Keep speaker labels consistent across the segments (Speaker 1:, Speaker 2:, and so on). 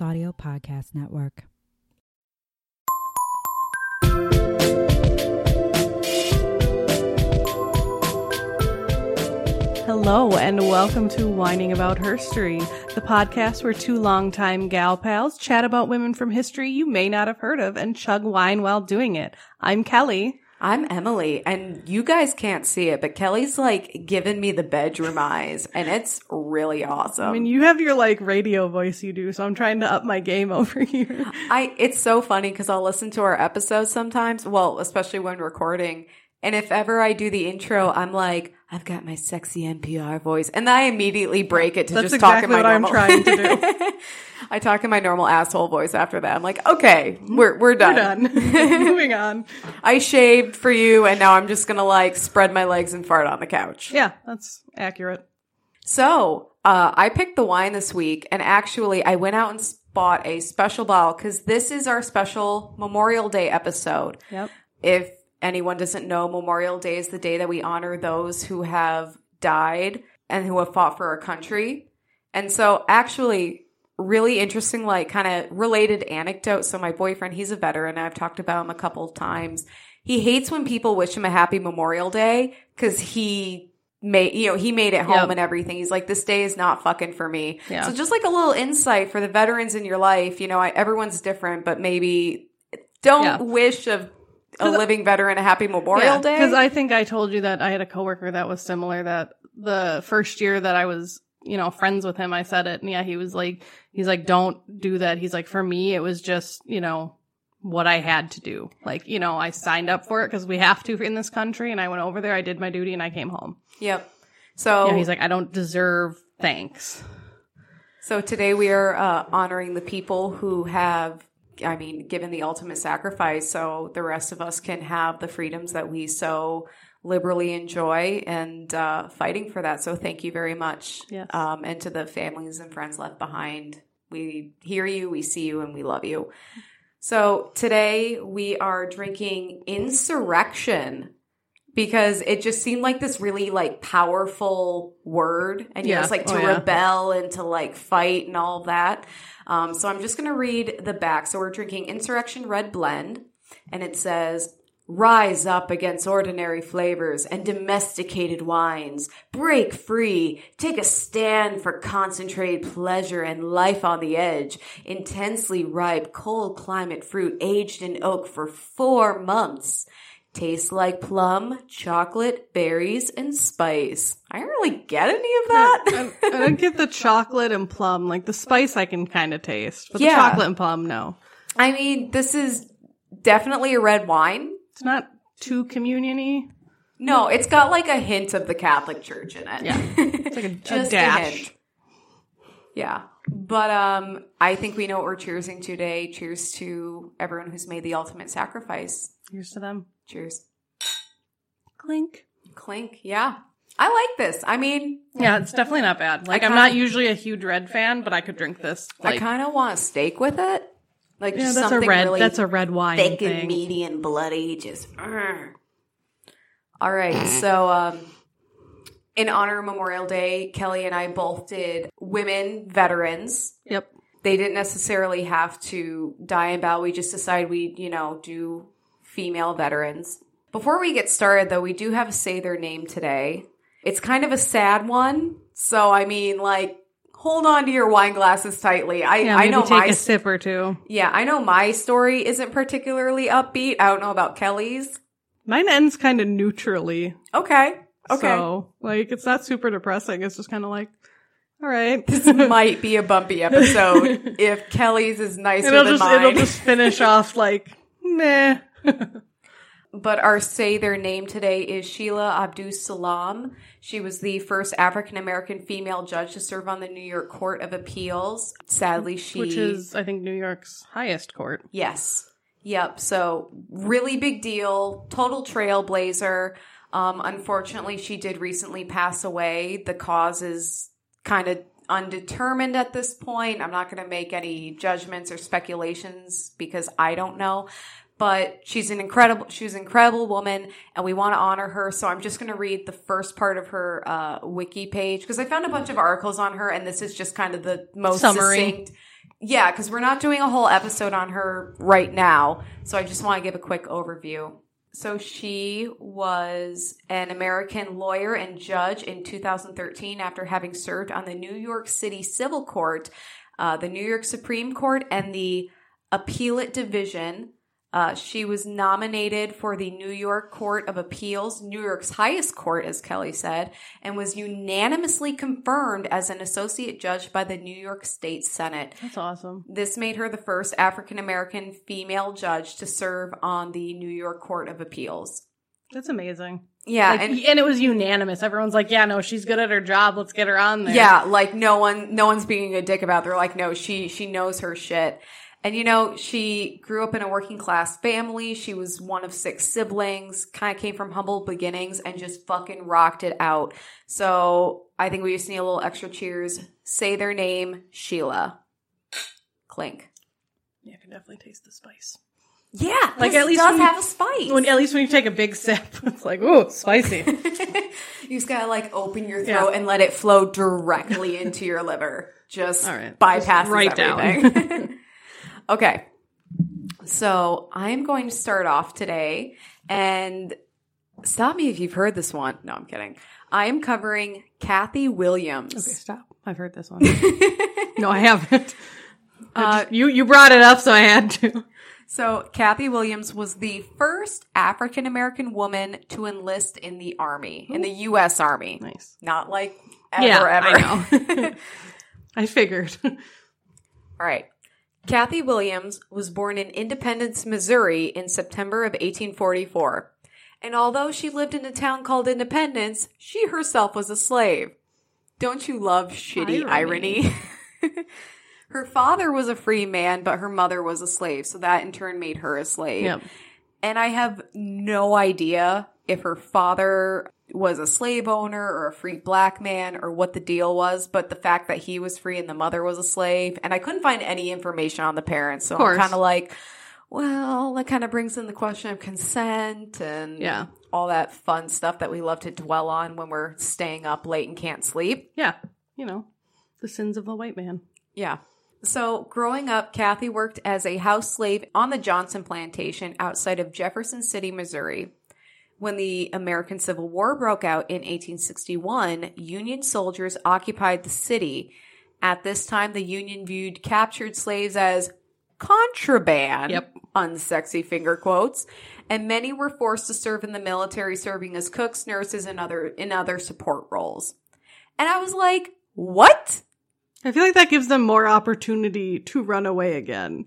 Speaker 1: Audio Podcast Network.
Speaker 2: Hello, and welcome to Whining About Herstory, the podcast where two longtime gal pals chat about women from history you may not have heard of and chug wine while doing it. I'm Kelley.
Speaker 3: I'm Emily, and you guys can't see it, but Kelley's like giving me the bedroom eyes, and it's really awesome.
Speaker 2: I mean, you have your like radio voice you do, so I'm trying to up my game over here.
Speaker 3: I it's so funny because I'll listen to our episodes sometimes, well, especially when recording, and if ever I do the intro, I'm like, I've got my sexy NPR voice, and then I immediately break it to
Speaker 2: That's
Speaker 3: just talk
Speaker 2: exactly
Speaker 3: in my
Speaker 2: what I'm trying to do.
Speaker 3: I talk in my normal asshole voice after that. I'm like, okay, we're we're done.
Speaker 2: We're done. Moving on.
Speaker 3: I shaved for you, and now I'm just gonna like spread my legs and fart on the couch.
Speaker 2: Yeah, that's accurate.
Speaker 3: So, uh, I picked the wine this week, and actually, I went out and bought a special bottle because this is our special Memorial Day episode.
Speaker 2: Yep.
Speaker 3: If anyone doesn't know, Memorial Day is the day that we honor those who have died and who have fought for our country. And so, actually, really interesting, like kind of related anecdote. So, my boyfriend, he's a veteran. I've talked about him a couple of times. He hates when people wish him a happy Memorial Day because he made, you know, he made it home
Speaker 2: Yep.
Speaker 3: and everything. He's like, this day is not fucking for me.
Speaker 2: Yeah.
Speaker 3: So, just like a little insight for the veterans in your life. You know, I, everyone's different, but maybe don't
Speaker 2: Yeah.
Speaker 3: wish of a living veteran a happy Memorial Day.
Speaker 2: Because I think I told you that I had a coworker that was similar. That the first year that I was, you know, friends with him, I said it, and yeah, he was like, he's like, don't do that. He's like, for me, it was just, you know, what I had to do. Like, you know, I signed up for it because we have to in this country, and I went over there, I did my duty, and I came home.
Speaker 3: Yep. So
Speaker 2: Yeah, he's like, I don't deserve thanks.
Speaker 3: so today we are uh, honoring the people who have I mean given the ultimate sacrifice so the rest of us can have the freedoms that we so liberally enjoy and uh, fighting for that. So thank you very much.
Speaker 2: Yes.
Speaker 3: Um, and to the families and friends left behind. We hear you, we see you, and we love you. So today we are drinking insurrection because it just seemed like this really like powerful word. And you know
Speaker 2: Yeah.
Speaker 3: it's like to
Speaker 2: Oh, yeah.
Speaker 3: rebel and to like fight and all that. Um, so i'm just going to read the back. So we're drinking insurrection red blend and it says rise up against ordinary flavors and domesticated wines. Break free. Take a stand for concentrated pleasure and life on the edge. Intensely ripe cold climate fruit aged in oak for four months Tastes like plum, chocolate, berries, and spice. I don't really get any of
Speaker 2: I,
Speaker 3: that.
Speaker 2: I don't get the chocolate and plum. Like the spice, I can kind of taste, but
Speaker 3: Yeah.
Speaker 2: the chocolate and plum, no.
Speaker 3: I mean, this is definitely a red wine.
Speaker 2: It's not too communion-y.
Speaker 3: No, it's got like a hint of the Catholic Church in it.
Speaker 2: Yeah. It's like a, a
Speaker 3: Just a
Speaker 2: dash.
Speaker 3: hint. Yeah. But um I think we know what we're cheersing today. Cheers to everyone who's made the ultimate sacrifice.
Speaker 2: Cheers to them.
Speaker 3: Cheers.
Speaker 2: Clink.
Speaker 3: Clink. Yeah. I like this. I mean,
Speaker 2: Yeah, it's definitely not bad. Like,
Speaker 3: I
Speaker 2: I'm not usually a huge red fan, but I could drink this.
Speaker 3: I kind of want steak with it. Like
Speaker 2: yeah, that's a
Speaker 3: something
Speaker 2: red.
Speaker 3: really
Speaker 2: that's a red wine
Speaker 3: thick
Speaker 2: thing.
Speaker 3: and meaty and bloody. Just. "Urgh." All right, so um, in honor of Memorial Day, Kelley and I both did women veterans.
Speaker 2: Yep.
Speaker 3: They didn't necessarily have to die in battle. We just decided we, you know, do female veterans. Before we get started, though, we do have to say their name today. It's kind of a sad one, so I mean, like, hold on to your wine glasses tightly. I,
Speaker 2: Yeah,
Speaker 3: I know
Speaker 2: take
Speaker 3: my
Speaker 2: a sip or two.
Speaker 3: yeah, I know my story isn't particularly upbeat. I don't know about Kelley's.
Speaker 2: Mine ends kind of neutrally.
Speaker 3: Okay. Okay.
Speaker 2: So, like, it's not super depressing. It's just kind of like, all right.
Speaker 3: this might be a bumpy episode if Kelley's is nicer
Speaker 2: it'll
Speaker 3: than
Speaker 2: just
Speaker 3: mine.
Speaker 2: it'll just finish off like meh.
Speaker 3: But our say their name today is Sheila Abdus Salaam. She was the first African American female judge to serve on the New York Court of Appeals. Sadly, she
Speaker 2: Which is, I think, New York's highest court.
Speaker 3: Yes. Yep. So really big deal. Total trailblazer. Um, unfortunately, she did recently pass away. The cause is kind of undetermined at this point. I'm not going to make any judgments or speculations because I don't know. But she's an incredible, she's an incredible woman and we want to honor her. So I'm just going to read the first part of her, uh, wiki page because I found a bunch of articles on her and this is just kind of the most
Speaker 2: Summary.
Speaker 3: succinct Yeah, because we're not doing a whole episode on her right now. So I just want to give a quick overview. So she was an American lawyer and judge in 2013 after having served on the New York City Civil Court, uh, the New York Supreme Court, and the Appellate Division. Uh, she was nominated for the New York Court of Appeals, New York's highest court, as Kelley said, and was unanimously confirmed as an associate judge by the New York State Senate.
Speaker 2: That's awesome.
Speaker 3: This made her the first African American female judge to serve on the New York Court of Appeals.
Speaker 2: That's amazing.
Speaker 3: Yeah,
Speaker 2: Like,
Speaker 3: and
Speaker 2: and, it was unanimous. Everyone's like, "Yeah, no, she's good at her job. Let's get her on there."
Speaker 3: yeah, like no one, no one's being a dick about. It. They're like, no, she she knows her shit. And you know, she grew up in a working class family. She was one of six siblings. Kind of came from humble beginnings and just fucking rocked it out. So I think we just need a little extra cheers. Say their name, Sheila. Clink.
Speaker 2: yeah, I can definitely taste the spice.
Speaker 3: Yeah,
Speaker 2: Like, at least
Speaker 3: does
Speaker 2: when you-
Speaker 3: have a spice.
Speaker 2: When at least when you take a big sip, it's like, ooh, spicy.
Speaker 3: you just gotta like open your throat
Speaker 2: Yeah.
Speaker 3: and let it flow directly into your liver. Just
Speaker 2: All right.
Speaker 3: bypasses
Speaker 2: Just right down.
Speaker 3: okay. So I'm going to start off today and stop me if you've heard this one. No, I'm kidding. I am covering Cathay Williams.
Speaker 2: okay, stop. I've heard this one. no, I haven't. I
Speaker 3: Uh,
Speaker 2: just- you you brought it up, so I had to.
Speaker 3: So Cathay Williams was the first African American woman to enlist in the army, in the U.S. Army.
Speaker 2: Nice.
Speaker 3: Not like ever,
Speaker 2: Yeah,
Speaker 3: ever.
Speaker 2: I know. I figured.
Speaker 3: All right. Cathay Williams was born in Independence, Missouri in September of 1844. And although she lived in a town called Independence, she herself was a slave. Don't you love shitty irony?
Speaker 2: Irony.
Speaker 3: her father was a free man, but her mother was a slave, so that in turn made her a slave.
Speaker 2: yep.
Speaker 3: And I have no idea if her father was a slave owner or a free black man or what the deal was, but the fact that he was free and the mother was a slave, and I couldn't find any information on the parents. So. I'm kind of like, well, that kind of brings in the question of consent and
Speaker 2: Yeah.
Speaker 3: all that fun stuff that we love to dwell on when we're staying up late and can't sleep.
Speaker 2: Yeah. You know, the sins of the white man.
Speaker 3: Yeah. So, growing up, Cathay worked as a house slave on the Johnson plantation outside of Jefferson City, Missouri. When the American Civil War broke out in 1861, Union soldiers occupied the city. At this time, the Union viewed captured slaves as contraband.
Speaker 2: Yep.
Speaker 3: Unsexy finger quotes. And many were forced to serve in the military, serving as cooks, nurses, and other, in other support roles. And I was like, what?
Speaker 2: I feel like that gives them more opportunity to run away again.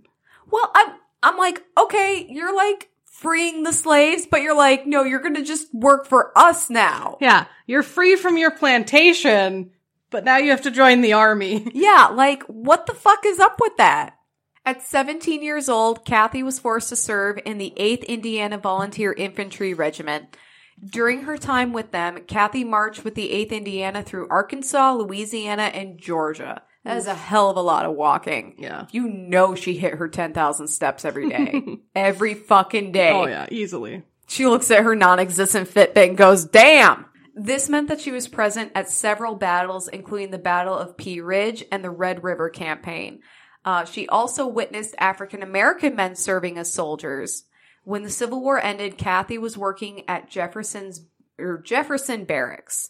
Speaker 3: Well, I'm I'm like, okay, you're like freeing the slaves, but you're like, no, you're gonna just work for us now.
Speaker 2: Yeah, you're free from your plantation, but now you have to join the army.
Speaker 3: Yeah, like what the fuck is up with that? At 17 years old, Cathay was forced to serve in the 8th Indiana Volunteer Infantry Regiment. During her time with them, Cathay marched with the 8th Indiana through Arkansas, Louisiana, and Georgia. That is a hell of a lot of walking.
Speaker 2: Yeah.
Speaker 3: You know she hit her 10,000 steps every day. every fucking day.
Speaker 2: Oh yeah, easily.
Speaker 3: She looks at her non-existent Fitbit and goes, damn! This meant that she was present at several battles, including the Battle of Pea Ridge and the Red River Campaign. Uh, she also witnessed African American men serving as soldiers. When the Civil War ended, Cathay was working at Jefferson's or Jefferson Barracks.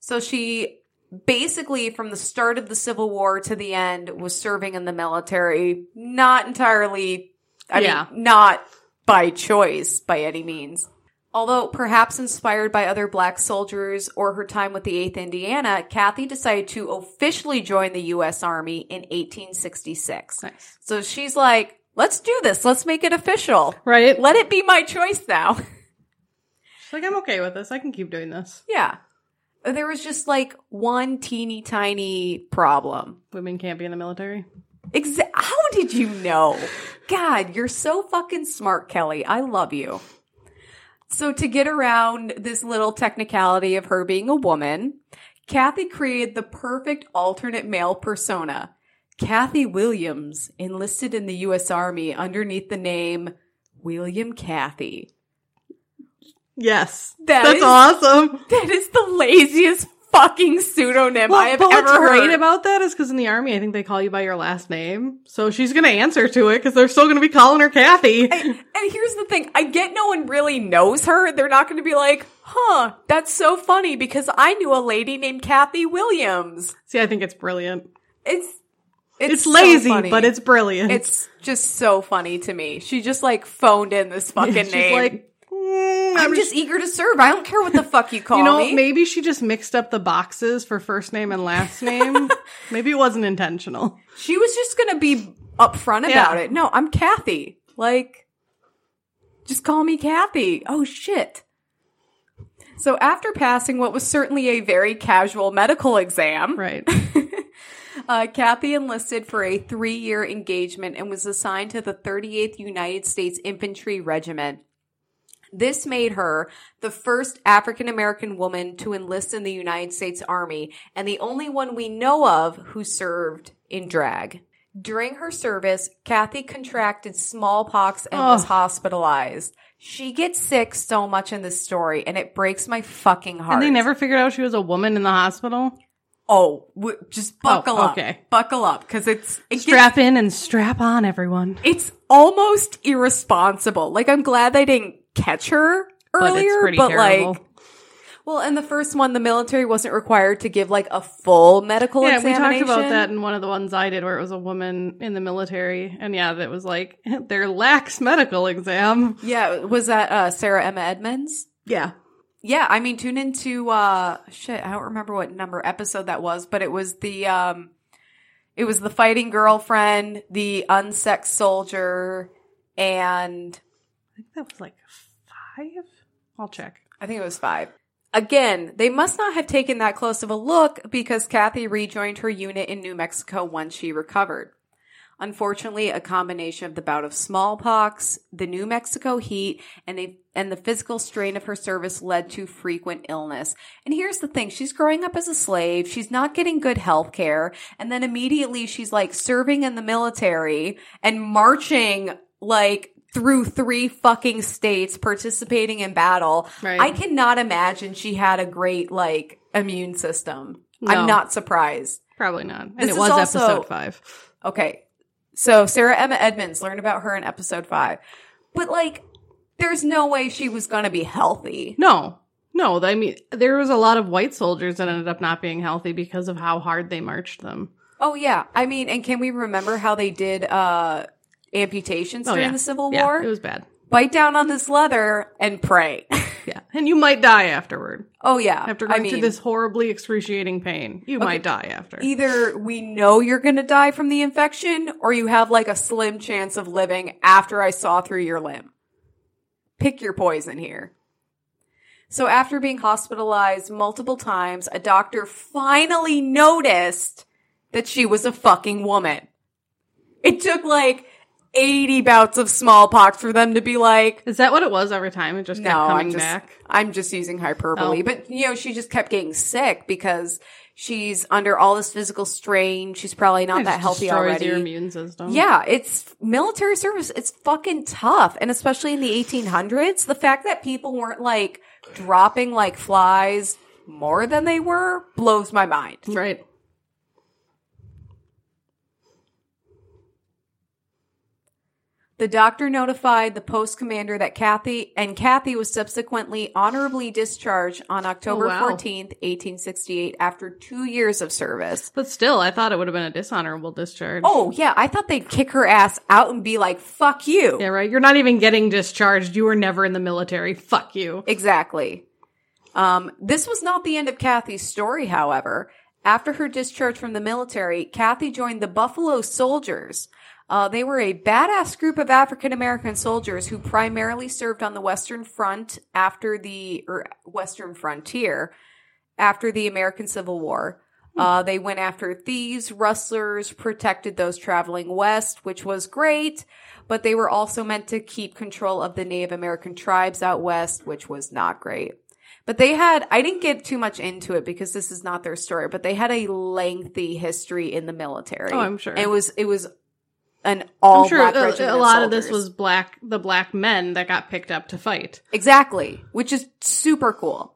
Speaker 3: So she basically, from the start of the Civil War to the end, was serving in the military. Not entirely, I
Speaker 2: Yeah.
Speaker 3: mean, not by choice by any means. Although perhaps inspired by other black soldiers or her time with the 8th Indiana, Cathay decided to officially join the U.S. Army in 1866.
Speaker 2: Nice.
Speaker 3: So she's like, let's do this. Let's make it official.
Speaker 2: Right?
Speaker 3: Let it be my choice now.
Speaker 2: She's like, I'm okay with this. I can keep doing this.
Speaker 3: yeah. There was just like one teeny tiny problem.
Speaker 2: Women can't be in the military.
Speaker 3: Exa- How did you know? God, you're so fucking smart, Kelley. I love you. So to get around this little technicality of her being a woman, Cathay created the perfect alternate male persona. Cathay Williams enlisted in the U.S. Army underneath the name William Cathay.
Speaker 2: Yes.
Speaker 3: That
Speaker 2: That's
Speaker 3: is-
Speaker 2: awesome.
Speaker 3: That is the laziest fucking pseudonym I have
Speaker 2: but
Speaker 3: ever
Speaker 2: what's
Speaker 3: heard.
Speaker 2: great about that is because in the army, I think they call you by your last name, so she's gonna answer to it because they're still gonna be calling her Cathay.
Speaker 3: and, and here's the thing I get no one really knows her. They're not going to be like, huh, that's so funny because I knew a lady named Cathay Williams.
Speaker 2: See, I think it's brilliant.
Speaker 3: It's,
Speaker 2: It's,
Speaker 3: so
Speaker 2: lazy,
Speaker 3: funny.
Speaker 2: but it's brilliant.
Speaker 3: It's just so funny to me. She just like phoned in this fucking
Speaker 2: She's
Speaker 3: name.
Speaker 2: like,
Speaker 3: I'm just eager to serve. I don't care what the fuck you call me.
Speaker 2: you know,
Speaker 3: me.
Speaker 2: maybe she just mixed up the boxes for first name and last name. maybe it wasn't intentional.
Speaker 3: She was just gonna be upfront about
Speaker 2: Yeah.
Speaker 3: it. No, I'm Cathay. Like, just call me Cathay. Oh shit. So after passing what was certainly a very casual medical exam,
Speaker 2: Right.
Speaker 3: uh, Cathay enlisted for a three-year engagement and was assigned to the 38th United States Infantry Regiment. This made her the first African American woman to enlist in the United States Army and the only one we know of who served in drag. During her service, Cathay contracted smallpox and was hospitalized. She gets sick so much in this story and it breaks my fucking heart.
Speaker 2: And they never figured out she was a woman in the hospital.
Speaker 3: Oh, w- just buckle
Speaker 2: Oh,
Speaker 3: up. Buckle up because it's it gets,
Speaker 2: Strap in and strap on, everyone.
Speaker 3: it's almost irresponsible. Like I'm glad they didn't catch her
Speaker 2: But
Speaker 3: earlier,
Speaker 2: it's pretty
Speaker 3: but like well, in the first one the military wasn't required to give like a full medical
Speaker 2: yeah, we talked about that in one of the ones I did where it was a woman in the military. And yeah, that was like their lax medical exam.
Speaker 3: Yeah, was that uh Sarah Emma Edmonds?
Speaker 2: Yeah.
Speaker 3: Yeah, I mean tune into uh shit, I don't remember what number episode that was, but it was the um it was the fighting girlfriend, the unsexed soldier, and
Speaker 2: I think that was like five. I'll check.
Speaker 3: I think it was five. Again, they must not have taken that close of a look because Cathay rejoined her unit in New Mexico once she recovered. Unfortunately, a combination of the bout of smallpox, the New Mexico heat, and a, and the physical strain of her service led to frequent illness. And here's the thing, she's growing up as a slave, she's not getting good health care, and then immediately she's like serving in the military and marching like through three fucking states participating in battle.
Speaker 2: Right.
Speaker 3: I cannot imagine she had a great like immune system.
Speaker 2: No.
Speaker 3: I'm not surprised.
Speaker 2: Probably not. And
Speaker 3: This
Speaker 2: it was
Speaker 3: also-
Speaker 2: episode five.
Speaker 3: Okay. So Sarah Emma Edmonds learned about her in episode five. But like, there's no way she was gonna be healthy.
Speaker 2: No. No, I mean, there was a lot of white soldiers that ended up not being healthy because of how hard they marched them.
Speaker 3: Oh yeah. I mean, and can we remember how they did uh amputations
Speaker 2: Oh,
Speaker 3: during
Speaker 2: yeah.
Speaker 3: the Civil
Speaker 2: Yeah,
Speaker 3: War?
Speaker 2: it was bad.
Speaker 3: Bite down on this leather and pray.
Speaker 2: Yeah. And you might die afterward.
Speaker 3: oh yeah.
Speaker 2: After
Speaker 3: I
Speaker 2: going
Speaker 3: mean,
Speaker 2: through this horribly excruciating pain. You might die after.
Speaker 3: either we know you're gonna die from the infection or you have like a slim chance of living after I saw through your limb. Pick your poison here. So after being hospitalized multiple times, a doctor finally noticed that she was a fucking woman. It took like 80 bouts of smallpox for them to be like,
Speaker 2: Is that what it was every time? It just kept coming
Speaker 3: I'm just,
Speaker 2: back.
Speaker 3: I'm just using hyperbole.
Speaker 2: Oh.
Speaker 3: But, you know, she just kept getting sick because she's under all this physical strain. She's probably not
Speaker 2: It
Speaker 3: that healthy already.
Speaker 2: your immune system.
Speaker 3: Yeah, it's military service. It's fucking tough. And especially in the 1800s, the fact that people weren't like dropping like flies more than they were blows my mind.
Speaker 2: Right.
Speaker 3: The doctor notified the post commander that Cathay and Cathay was subsequently honorably discharged on October
Speaker 2: Oh, wow.
Speaker 3: 14th, 1868 after 2 years of service.
Speaker 2: But still, I thought it would have been a dishonorable discharge.
Speaker 3: Oh, yeah, I thought they'd kick her ass out and be like, "Fuck you."
Speaker 2: Yeah, right. You're not even getting discharged. You were never in the military. Fuck you.
Speaker 3: Exactly. Um, this was not the end of Cathay's story, however. After her discharge from the military, Cathay joined the Buffalo Soldiers. Uh, they were a badass group of African American soldiers who primarily served on the Western Front after the Western frontier after the American Civil War. Uh, they went after thieves, rustlers, protected those traveling west, which was great, but they were also meant to keep control of the Native American tribes out west, which was not great. But they had, I didn't get too much into it because this is not their story, but they had a lengthy history in the military.
Speaker 2: Oh, I'm sure.
Speaker 3: It was, it was an all
Speaker 2: I'm sure
Speaker 3: black uh,
Speaker 2: a,
Speaker 3: regiment
Speaker 2: a lot of this was black, the black men that got picked up to fight.
Speaker 3: Exactly, which is super cool.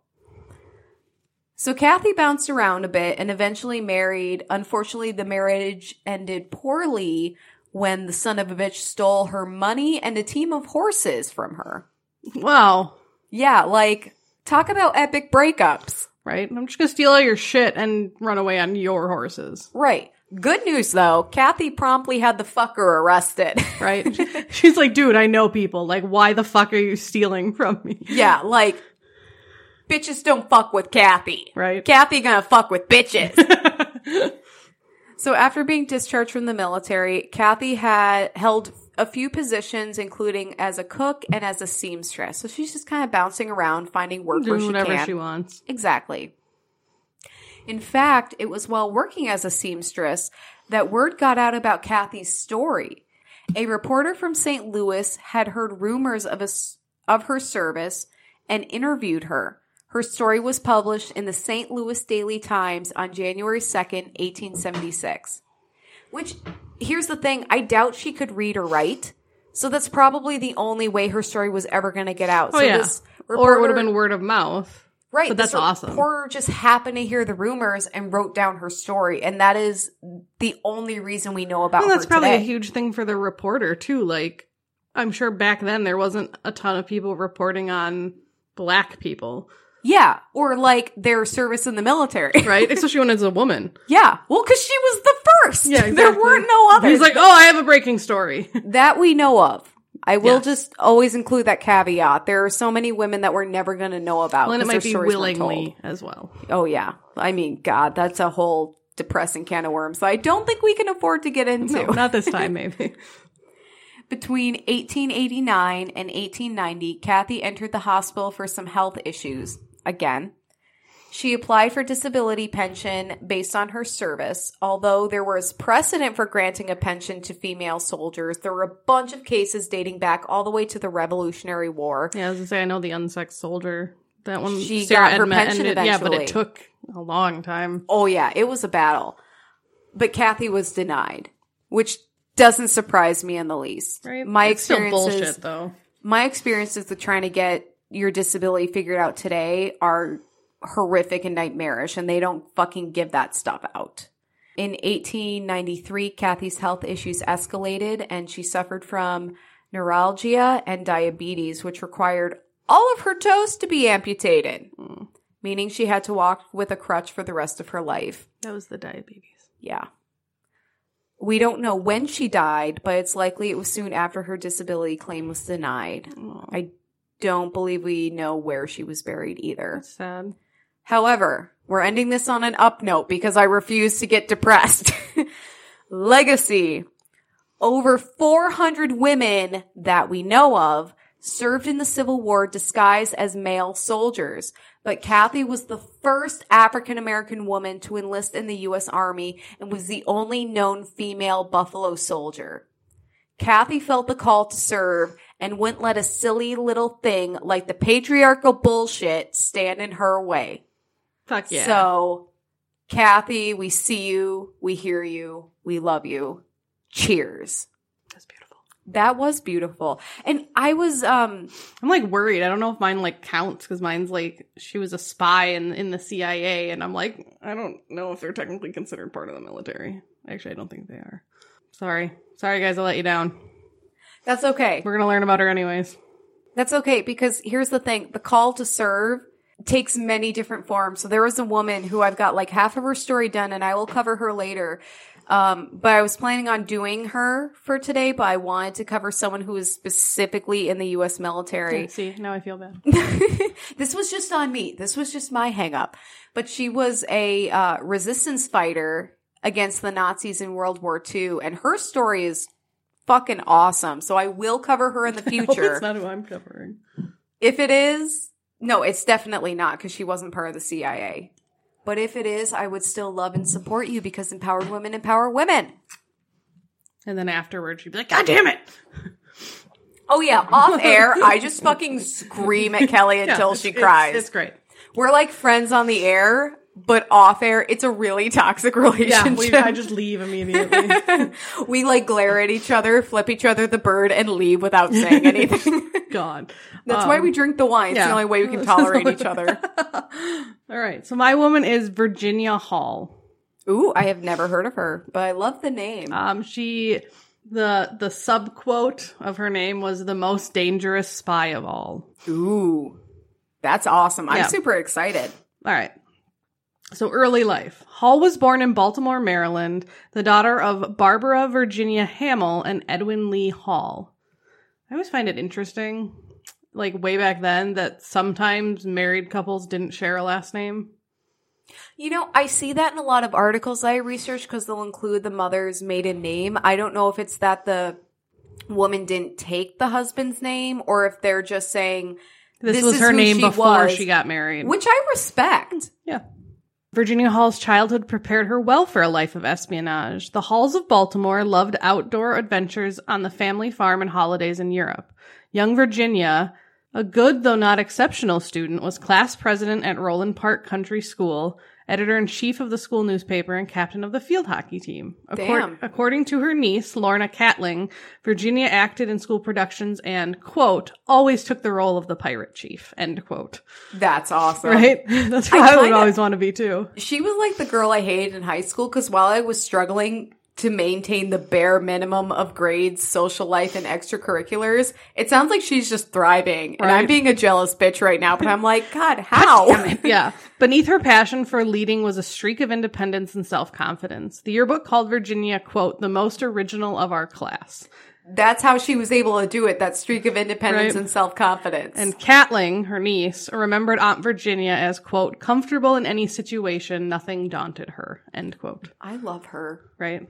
Speaker 3: So Cathay bounced around a bit and eventually married. Unfortunately, the marriage ended poorly when the son of a bitch stole her money and a team of horses from her.
Speaker 2: Wow.
Speaker 3: Yeah, like talk about epic breakups.
Speaker 2: Right? I'm just gonna steal all your shit and run away on your horses.
Speaker 3: Right. Good news though, Cathay promptly had the fucker arrested.
Speaker 2: Right? She's like, dude, I know people. Like, why the fuck are you stealing from me?
Speaker 3: yeah, like bitches don't fuck with Cathay.
Speaker 2: Right?
Speaker 3: Cathay gonna fuck with bitches. so after being discharged from the military, Cathay had held a few positions, including as a cook and as a seamstress. So she's just kind of bouncing around, finding work where she
Speaker 2: whatever
Speaker 3: can.
Speaker 2: she wants.
Speaker 3: Exactly. In fact, it was while working as a seamstress that word got out about Cathay's story. A reporter from St. Louis had heard rumors of a of her service and interviewed her. Her story was published in the St. Louis Daily Times on January 2nd, 1876. Which, here's the thing, I doubt she could read or write. So that's probably the only way her story was ever going to get out.
Speaker 2: Oh
Speaker 3: so
Speaker 2: yeah.
Speaker 3: this
Speaker 2: or it would have been word of mouth.
Speaker 3: Right.
Speaker 2: But that's awesome.
Speaker 3: Reporter just happened to hear the rumors and wrote down her story, and that is the only reason we know about
Speaker 2: Well, that's probably
Speaker 3: today.
Speaker 2: a huge thing for the reporter too. Like, I'm sure back then there wasn't a ton of people reporting on black people,
Speaker 3: yeah, or like their service in the military,
Speaker 2: right? Especially when it's a woman.
Speaker 3: yeah, well, because she was the first.
Speaker 2: Yeah,
Speaker 3: there weren't no others.
Speaker 2: He's like, oh, I have a breaking story.
Speaker 3: that we know of. I will
Speaker 2: Yes.
Speaker 3: just always include that caveat. There are so many women that we're never going to know about.
Speaker 2: Well, and it might be
Speaker 3: stories weren't told.
Speaker 2: willingly as well.
Speaker 3: Oh yeah. I mean, God, that's a whole depressing can of worms that I don't think we can afford to get into.
Speaker 2: No, not this time, maybe.
Speaker 3: Between 1889 and 1890, Cathay entered the hospital for some health issues. Again, she applied for disability pension based on her service. Although there was precedent for granting a pension to female soldiers, there were a bunch of cases dating back all the way to the Revolutionary War.
Speaker 2: Yeah, I was gonna say I know the unsexed soldier. That one,
Speaker 3: She
Speaker 2: Sarah
Speaker 3: got her
Speaker 2: Edma
Speaker 3: pension
Speaker 2: ended- Yeah, but it took a long time.
Speaker 3: Oh yeah, it was a battle. But Cathay was denied, which doesn't surprise me in the least.
Speaker 2: Right?
Speaker 3: My
Speaker 2: It's
Speaker 3: experiences
Speaker 2: bullshit, though.
Speaker 3: my experiences with trying to get your disability figured out today are horrific and nightmarish, and they don't fucking give that stuff out. In 1893, Cathay's health issues escalated, and she suffered from neuralgia and diabetes, which required all of her toes to be amputated, meaning she had to walk with a crutch for the rest of her life.
Speaker 2: That was the diabetes.
Speaker 3: Yeah. We don't know when she died, but it's likely it was soon after her disability claim was denied.
Speaker 2: Oh,
Speaker 3: I don't believe we know where she was buried either.
Speaker 2: that's sad.
Speaker 3: However, we're ending this on an up note because I refuse to get depressed. Legacy. Over 400 women that we know of served in the Civil War disguised as male soldiers. But Cathay was the first African American woman to enlist in the U.S. Army and was the only known female Buffalo soldier. Cathay felt the call to serve and wouldn't let a silly little thing like the patriarchal bullshit stand in her way.
Speaker 2: Fuck yeah.
Speaker 3: So, Cathay, we see you, we hear you, we love you. Cheers.
Speaker 2: that's beautiful.
Speaker 3: That was beautiful. And I was, um,
Speaker 2: I'm like worried. I don't know if mine like counts because mine's like she was a spy in in the CIA, and I'm like I don't know if they're technically considered part of the military. Actually, I don't think they are. Sorry, sorry guys, I let you down.
Speaker 3: that's okay.
Speaker 2: We're gonna learn about her anyways.
Speaker 3: That's okay because here's the thing. The call to serve takes many different forms. So there was a woman who I've got like half of her story done and I will cover her later. Um, but I was planning on doing her for today, but I wanted to cover someone who is specifically in the U.S. military.
Speaker 2: See, now I feel bad.
Speaker 3: this was just on me. This was just my hang up. But she was a uh, resistance fighter against the Nazis in World War II, and her story is fucking awesome. So I will cover her in the future.
Speaker 2: it's not who I'm covering.
Speaker 3: if it is, no, it's definitely not because she wasn't part of the CIA. But if it is, I would still love and support you because empowered women empower women.
Speaker 2: And then afterwards, she'd be like, "God damn it!"
Speaker 3: Oh yeah, off air, I just fucking scream at
Speaker 2: Kelley
Speaker 3: until
Speaker 2: it's-
Speaker 3: she
Speaker 2: it's-
Speaker 3: cries.
Speaker 2: It's, great.
Speaker 3: We're like friends on the air, but off air, it's a really toxic relationship.
Speaker 2: Yeah, we, I just leave immediately.
Speaker 3: we like glare at each other, flip each other the bird, and leave without saying anything.
Speaker 2: God.
Speaker 3: That's why we drink the wine. It's
Speaker 2: yeah.
Speaker 3: the only way we can tolerate each other.
Speaker 2: All right. So my woman is Virginia Hall.
Speaker 3: Ooh, I have never heard of her, but I love the name.
Speaker 2: Um, she the the sub quote of her name was the most dangerous spy of all.
Speaker 3: Ooh, that's awesome. I'm
Speaker 2: Yeah.
Speaker 3: super excited.
Speaker 2: All right. So early life. Hall was born in Baltimore, Maryland, the daughter of Barbara Virginia Hammel and Edwin Lee Hall. I always find it interesting, like way back then, that sometimes married couples didn't share a last name.
Speaker 3: You know, I see that in a lot of articles I research because they'll include the mother's maiden name. I don't know if it's that the woman didn't take the husband's name or if they're just saying
Speaker 2: This,
Speaker 3: This
Speaker 2: was her name
Speaker 3: she
Speaker 2: before
Speaker 3: was.
Speaker 2: she got married.
Speaker 3: which I respect.
Speaker 2: Yeah. Virginia Hall's childhood prepared her well for a life of espionage. The Halls of Baltimore loved outdoor adventures on the family farm and holidays in Europe. Young Virginia, a good though not exceptional student, was class president at Roland Park Country School, editor in chief of the school newspaper, and captain of the field hockey team.
Speaker 3: Damn.
Speaker 2: according to her niece, Lorna Catling, Virginia acted in school productions and, quote, always took the role of the pirate chief, end quote.
Speaker 3: That's awesome.
Speaker 2: Right? That's
Speaker 3: I
Speaker 2: what I, would
Speaker 3: kinda-
Speaker 2: always want to be too.
Speaker 3: She was like the girl I hated in high school because while I was struggling to maintain the bare minimum of grades, social life, and extracurriculars, it sounds like she's just thriving. And I'm being a jealous bitch right now, but I'm like, God, how?
Speaker 2: yeah. Beneath her passion for leading was a streak of independence and self confidence. The yearbook called Virginia, quote, the most original of our class.
Speaker 3: That's how she was able to do it, that streak of independence
Speaker 2: Right.
Speaker 3: and self confidence.
Speaker 2: And Catling, her niece, remembered Aunt Virginia as, quote, comfortable in any situation, nothing daunted her, end quote.
Speaker 3: I love her.
Speaker 2: Right?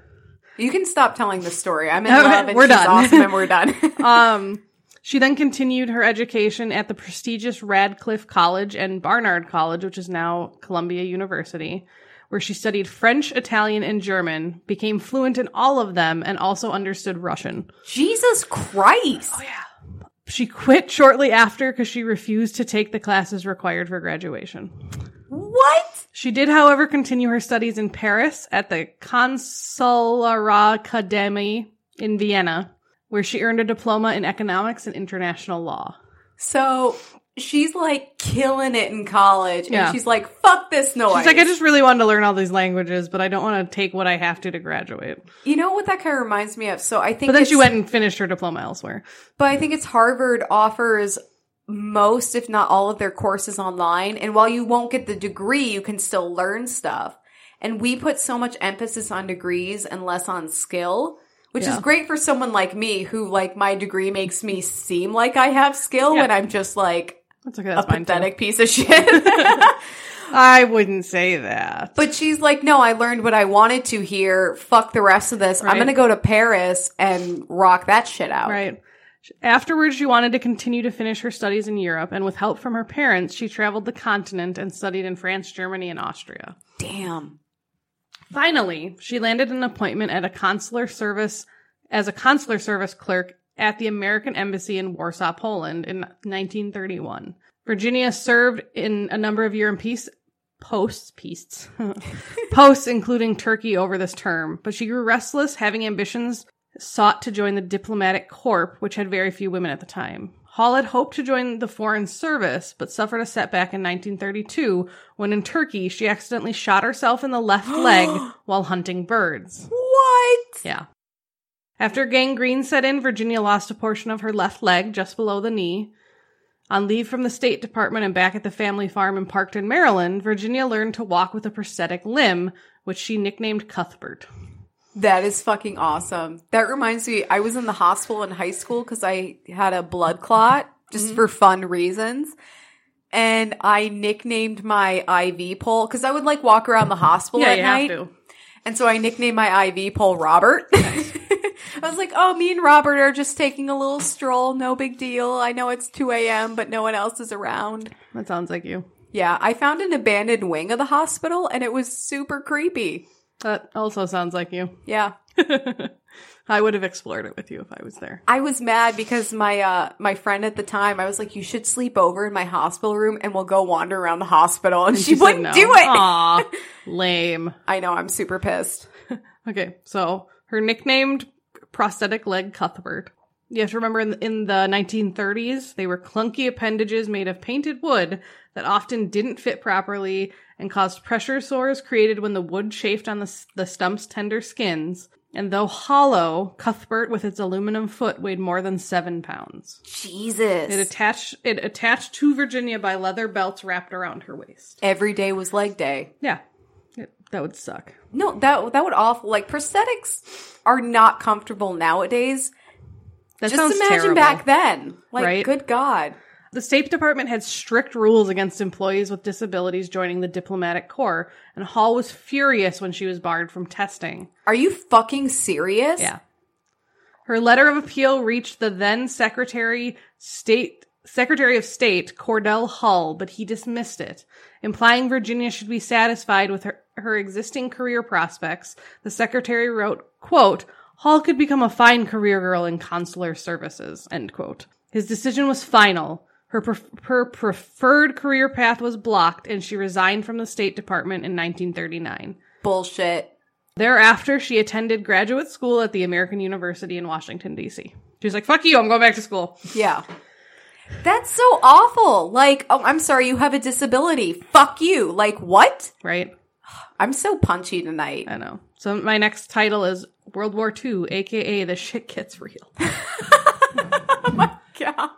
Speaker 3: You can stop telling the story. I'm in love and
Speaker 2: we're
Speaker 3: she's
Speaker 2: done.
Speaker 3: awesome and we're done.
Speaker 2: Um, she then continued her education at the prestigious Radcliffe College and Barnard College, which is now Columbia University, where she studied French, Italian, and German, became fluent in all of them, and also understood Russian.
Speaker 3: Jesus Christ.
Speaker 2: She quit shortly after because she refused to take the classes required for graduation.
Speaker 3: What?
Speaker 2: She did, however, continue her studies in Paris at the Consular Academy in Vienna, where she earned a diploma in economics and international law.
Speaker 3: So she's like killing it in college and
Speaker 2: Yeah.
Speaker 3: she's like, fuck this noise.
Speaker 2: She's like, I just really wanted to learn all these languages, but I don't want to take what I have to to graduate.
Speaker 3: You know what that kind of reminds me of? So I think
Speaker 2: But then she went and finished her diploma elsewhere.
Speaker 3: But I think it's Harvard offers most, if not all of their courses online. And while you won't get the degree, you can still learn stuff. And we put so much emphasis on degrees and less on skill, which is great for someone like me who like my degree makes me seem like I have skill
Speaker 2: Yeah.
Speaker 3: when I'm just like
Speaker 2: That's okay.
Speaker 3: a
Speaker 2: That's too.
Speaker 3: pathetic piece of shit.
Speaker 2: I wouldn't say that.
Speaker 3: But she's like, no, I learned what I wanted to here. Fuck the rest of this. I'm going to go to Paris and rock that shit out.
Speaker 2: Right. Afterwards, she wanted to continue to finish her studies in Europe, and with help from her parents, she traveled the continent and studied in France, Germany, and Austria.
Speaker 3: Damn.
Speaker 2: Finally, she landed an appointment at a consular service as a consular service clerk at the American Embassy in Warsaw, Poland in 1931. Virginia served in a number of and peace posts, peace, posts, including Turkey over this term, but she grew restless, having ambitions, sought to join the diplomatic corps, which had very few women at the time. Hall had hoped to join the foreign service, but suffered a setback in 1932 when in Turkey she accidentally shot herself in the left leg while hunting birds.
Speaker 3: What?
Speaker 2: Yeah. After gangrene set in, Virginia lost a portion of her left leg just below the knee. On leave from the State Department and back at the family farm in Parkton, Maryland, Virginia learned to walk with a prosthetic limb, which she nicknamed Cuthbert.
Speaker 3: That is fucking awesome. That reminds me, I was in the hospital in high school because I had a blood clot just
Speaker 2: Mm-hmm.
Speaker 3: for fun reasons. And I nicknamed my IV pole because I would like walk around the hospital
Speaker 2: Yeah,
Speaker 3: at night. And so I nicknamed my IV pole Robert. I was like, oh, me and Robert are just taking a little stroll. No big deal. I know it's 2 a.m., but no one else is around.
Speaker 2: That sounds like you.
Speaker 3: Yeah, I found an abandoned wing of the hospital and it was super creepy.
Speaker 2: That also sounds like you.
Speaker 3: Yeah.
Speaker 2: I would have explored it with you if I was there.
Speaker 3: I was mad because my uh my friend at the time, I was like, "You should sleep over in my hospital room, and we'll go wander around the hospital." And, she,
Speaker 2: said
Speaker 3: wouldn't
Speaker 2: no.
Speaker 3: do it.
Speaker 2: Aw, lame.
Speaker 3: I know. I'm super pissed.
Speaker 2: Okay, so her nicknamed prosthetic leg Cuthbert. You have to remember in, in the 1930s, they were clunky appendages made of painted wood that often didn't fit properly and caused pressure sores created when the wood chafed on the, the stump's tender skins. And though hollow, Cuthbert with its aluminum foot weighed more than seven pounds.
Speaker 3: Jesus.
Speaker 2: It attached it attached to Virginia by leather belts wrapped around her waist.
Speaker 3: Every day was leg day.
Speaker 2: Yeah, It- that would suck.
Speaker 3: No, that that would awful. Like prosthetics are not comfortable nowadays.
Speaker 2: That
Speaker 3: Just imagine
Speaker 2: terrible.
Speaker 3: back then. Like,
Speaker 2: Right?
Speaker 3: good God.
Speaker 2: The State Department had strict rules against employees with disabilities joining the diplomatic corps, and Hall was furious when she was barred from testing.
Speaker 3: Are you fucking serious?
Speaker 2: Yeah. Her letter of appeal reached the then Secretary State Secretary of State Cordell Hull, but he dismissed it, implying Virginia should be satisfied with her, her existing career prospects. The secretary wrote, quote, Hall could become a fine career girl in consular services, end quote. His decision was final. Her, pref- her preferred career path was blocked, and she resigned from the State Department in 1939.
Speaker 3: Bullshit.
Speaker 2: Thereafter, she attended graduate school at the American University in Washington, D.C. She was like, fuck you, I'm going back to school.
Speaker 3: Yeah. That's so awful. Like, oh, I'm sorry, you have a disability. Fuck you. Like, what?
Speaker 2: Right?
Speaker 3: I'm so punchy tonight.
Speaker 2: I know. So my next title is World War II, aka The Shit Gets Real.
Speaker 3: Oh my God.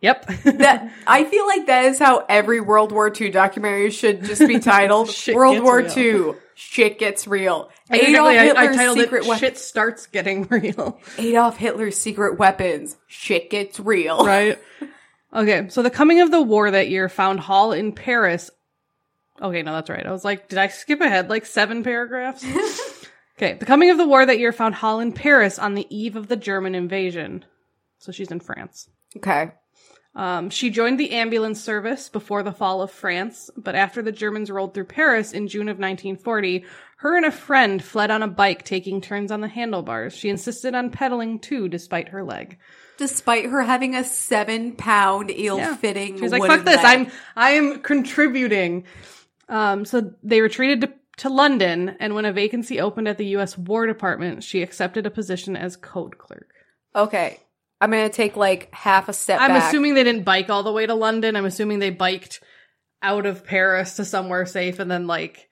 Speaker 2: Yep.
Speaker 3: That I feel like that is how every World War II documentary should just be titled. World War
Speaker 2: real.
Speaker 3: II. Shit gets real. Adolf
Speaker 2: I,
Speaker 3: Hitler's
Speaker 2: titled
Speaker 3: secret weapons.
Speaker 2: Shit Starts Getting Real.
Speaker 3: Adolf Hitler's secret weapons. Shit gets real.
Speaker 2: Right? Okay, so the coming of the war that year found Hall in Paris. Okay, no, that's right. I was like, did I skip ahead like seven paragraphs? okay, the coming of the war that year found Hall in Paris on the eve of the German invasion. So she's in France.
Speaker 3: Okay.
Speaker 2: Um, she joined the ambulance service before the fall of France, but after the Germans rolled through Paris in June of 1940, her and a friend fled on a bike taking turns on the handlebars. She insisted on pedaling too, despite her leg.
Speaker 3: Despite her having a seven pound ill fitting.
Speaker 2: She's like, fuck this, I'm, I am contributing. Um, so they retreated to, to London, and when a vacancy opened at the U.S. War Department, she accepted a position as code clerk.
Speaker 3: Okay. I'm gonna take like half a step
Speaker 2: I'm
Speaker 3: back.
Speaker 2: assuming they didn't bike all the way to London. I'm assuming they biked out of Paris to somewhere safe and then like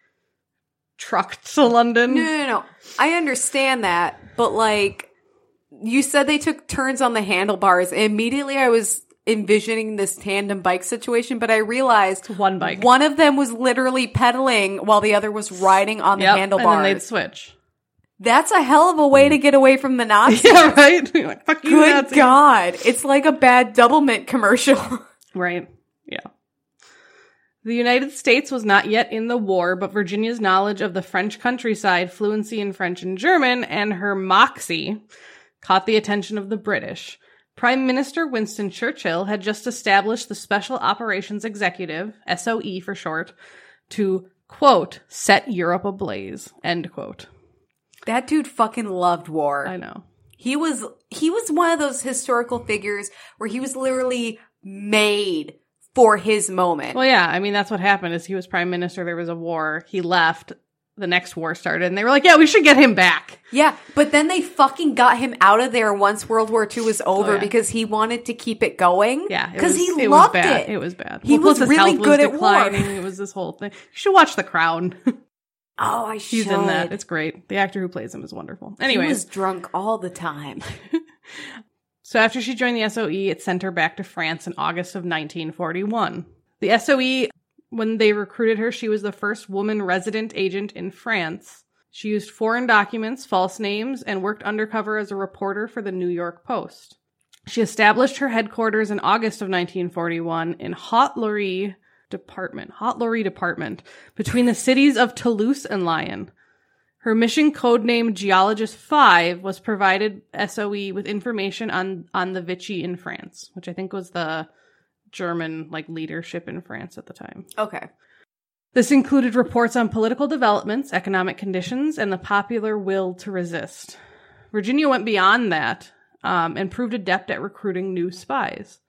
Speaker 2: trucked to London.
Speaker 3: No, no, no. I understand that, but like you said they took turns on the handlebars. Immediately I was envisioning this tandem bike situation, but I realized
Speaker 2: One bike.
Speaker 3: one of them was literally pedaling while the other was riding on the
Speaker 2: Yep,
Speaker 3: handlebars.
Speaker 2: And then they'd switch.
Speaker 3: That's a hell of a way to mm. get away from the Nazis.
Speaker 2: Yeah, right? Like, fuck you,
Speaker 3: Good
Speaker 2: Nazi.
Speaker 3: God. It's like a bad Doublemint commercial.
Speaker 2: Right. Yeah. The United States was not yet in the war, but Virginia's knowledge of the French countryside, fluency in French and German, and her moxie caught the attention of the British. Prime Minister Winston Churchill had just established the Special Operations Executive, SOE for short, to quote, set Europe ablaze, end quote.
Speaker 3: That dude fucking loved war.
Speaker 2: I know.
Speaker 3: He was he was one of those historical figures where he was literally made for his moment.
Speaker 2: Well, yeah, I mean, that's what happened is he was prime minister. There was a war. He left. The next war started and they were like, yeah, we should get him back.
Speaker 3: Yeah, but then they fucking got him out of there once World War II was over
Speaker 2: Oh, yeah.
Speaker 3: because he wanted to keep it going.
Speaker 2: Yeah,
Speaker 3: because he
Speaker 2: it
Speaker 3: loved
Speaker 2: was bad.
Speaker 3: it.
Speaker 2: It was bad.
Speaker 3: He
Speaker 2: plus
Speaker 3: was really
Speaker 2: health was
Speaker 3: good at war.
Speaker 2: It was this whole thing. You should watch The Crown.
Speaker 3: Oh, I should.
Speaker 2: He's in that. It's great. The actor who plays him is wonderful.
Speaker 3: he
Speaker 2: Anyways,
Speaker 3: was drunk all the time.
Speaker 2: so after she joined the SOE, it sent her back to France in August of 1941. The SOE, when they recruited her, she was the first woman resident agent in France. She used foreign documents, false names, and worked undercover as a reporter for the New York Post. She established her headquarters in August of 1941 in Haute-Loire Department, Haute-Loire Department, between the cities of Toulouse and Lyon. Her mission code name Geologist 5 was provided SOE with information on, on the Vichy in France, which I think was the German like leadership in France at the time.
Speaker 3: Okay.
Speaker 2: This included reports on political developments, economic conditions, and the popular will to resist. Virginia went beyond that um, and proved adept at recruiting new spies.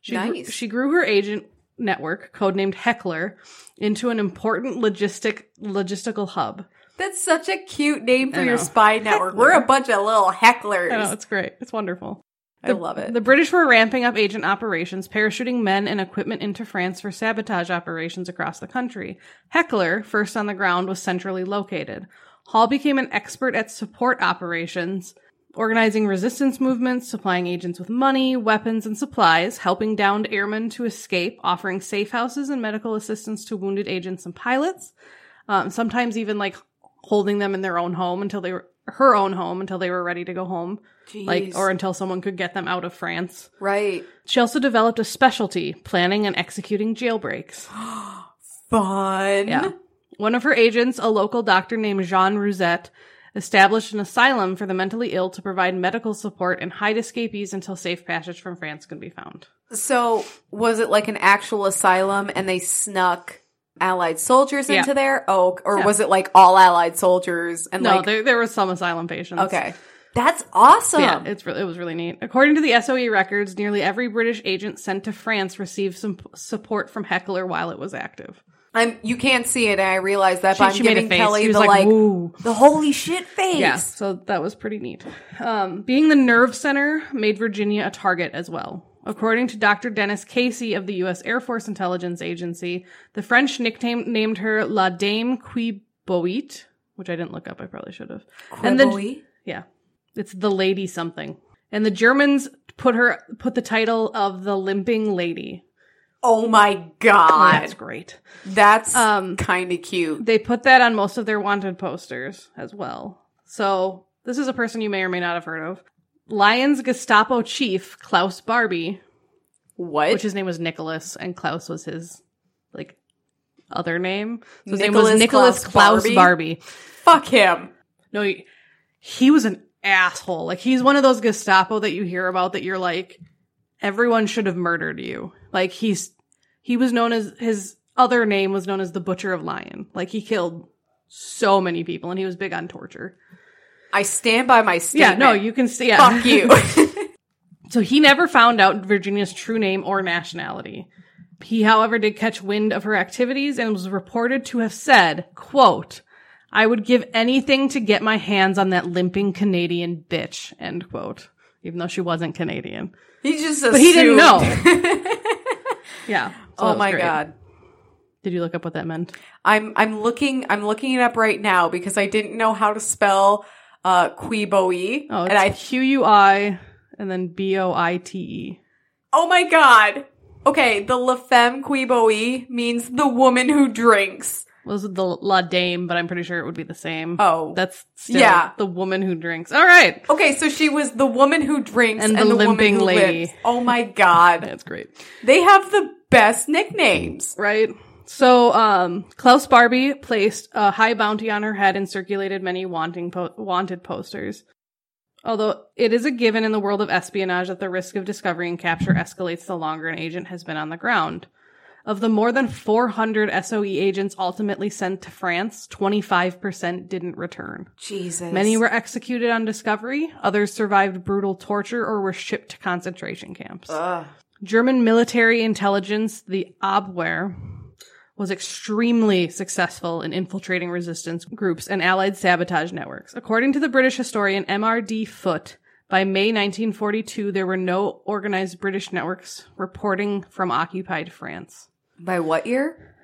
Speaker 2: She, gr-
Speaker 3: Nice.
Speaker 2: she grew her agent network, codenamed Heckler, into an important logistic logistical hub.
Speaker 3: That's such a cute name for your spy network. We're a bunch of little hecklers.
Speaker 2: I know, it's great. It's wonderful.
Speaker 3: I love it.
Speaker 2: The British were ramping up agent operations, parachuting men and equipment into France for sabotage operations across the country. Heckler, first on the ground, was centrally located. Hall became an expert at support operations, organizing resistance movements, supplying agents with money, weapons, and supplies, helping downed airmen to escape, offering safe houses and medical assistance to wounded agents and pilots, um, sometimes even like holding them in their own home until they were her own home until they were ready to go home like or until someone could get them out of France.
Speaker 3: right.
Speaker 2: She also developed a specialty, planning and executing jailbreaks.
Speaker 3: Fun.
Speaker 2: Yeah. One of her agents, a local doctor named Jean Rousset, established an asylum for the mentally ill to provide medical support and hide escapees until safe passage from France could be found.
Speaker 3: So was it like an actual asylum and they snuck allied soldiers
Speaker 2: Yeah.
Speaker 3: into there? Oh, or
Speaker 2: Yeah.
Speaker 3: was it like all allied soldiers and
Speaker 2: No,
Speaker 3: like
Speaker 2: there there was some asylum patients.
Speaker 3: Okay. That's awesome.
Speaker 2: Yeah, it's really, it was really neat. According to the SOE records, nearly every British agent sent to France received some support from Heckler while it was active.
Speaker 3: I'm you can't see it and I realize that
Speaker 2: She,
Speaker 3: but I'm giving.
Speaker 2: Kelley
Speaker 3: the
Speaker 2: like,
Speaker 3: like, the holy shit face.
Speaker 2: Yeah, so that was pretty neat. Um, being the nerve center made Virginia a target as well. According to Dr. Dennis Casey of the U.S. Air Force Intelligence Agency, the French nickname named her La Dame qui Quiboit, which I didn't look up. I probably should have. And then, yeah, it's the lady something. And the Germans put her put the title of the limping lady.
Speaker 3: Oh my god.
Speaker 2: That's great.
Speaker 3: That's
Speaker 2: Um,
Speaker 3: kind of cute.
Speaker 2: They put that on most of their wanted posters as well. So this is a person you may or may not have heard of. Lyon's Gestapo chief Klaus Barbie,
Speaker 3: What?
Speaker 2: which his name was Nicholas, and Klaus was his like other name. So his name was
Speaker 3: Nicholas
Speaker 2: Nicholas
Speaker 3: Klaus
Speaker 2: Klaus
Speaker 3: Barbie?
Speaker 2: Barbie.
Speaker 3: Fuck him.
Speaker 2: No, he, he was an asshole. Like he's one of those Gestapo that you hear about that you're like, everyone should have murdered you. Like he's he was known as his other name was known as the Butcher of Lyon. Like he killed so many people, and he was big on torture.
Speaker 3: I stand by my statement.
Speaker 2: Yeah, no, you can see. Yeah.
Speaker 3: Fuck you.
Speaker 2: So he never found out Virginia's true name or nationality. He, however, did catch wind of her activities and was reported to have said, quote, I would give anything to get my hands on that limping Canadian bitch, end quote. Even though she wasn't Canadian.
Speaker 3: he just
Speaker 2: But he didn't know. Yeah. So
Speaker 3: oh my
Speaker 2: great.
Speaker 3: god.
Speaker 2: Did you look up what that meant?
Speaker 3: I'm I'm looking I'm looking it up right now because I didn't know how to spell uh Quiboe.
Speaker 2: Oh,
Speaker 3: and
Speaker 2: it's
Speaker 3: I
Speaker 2: Q U I and then B O I T E.
Speaker 3: Oh my god. Okay, the La Femme Quiboe means the woman who drinks.
Speaker 2: Was the La Dame, but I'm pretty sure it would be the same.
Speaker 3: Oh.
Speaker 2: That's still
Speaker 3: Yeah.
Speaker 2: the woman who drinks. All right.
Speaker 3: Okay, so she was the woman who drinks
Speaker 2: And
Speaker 3: and,
Speaker 2: the
Speaker 3: the,
Speaker 2: limping
Speaker 3: woman who
Speaker 2: lady.
Speaker 3: limps. Oh my god.
Speaker 2: That's great.
Speaker 3: They have the best nicknames.
Speaker 2: right? So, um, Klaus Barbie placed a high bounty on her head and circulated many wanting po- wanted posters. Although it is a given in the world of espionage that the risk of discovery and capture escalates the longer an agent has been on the ground. Of the more than 400 SOE agents ultimately sent to France, 25% didn't return.
Speaker 3: Jesus.
Speaker 2: Many were executed on discovery, others survived brutal torture or were shipped to concentration camps.
Speaker 3: Ugh.
Speaker 2: German military intelligence, the Abwehr, was extremely successful in infiltrating resistance groups and Allied sabotage networks. According to the British historian M.R.D. Foote, by May 1942, there were no organized British networks reporting from occupied France.
Speaker 3: By what year?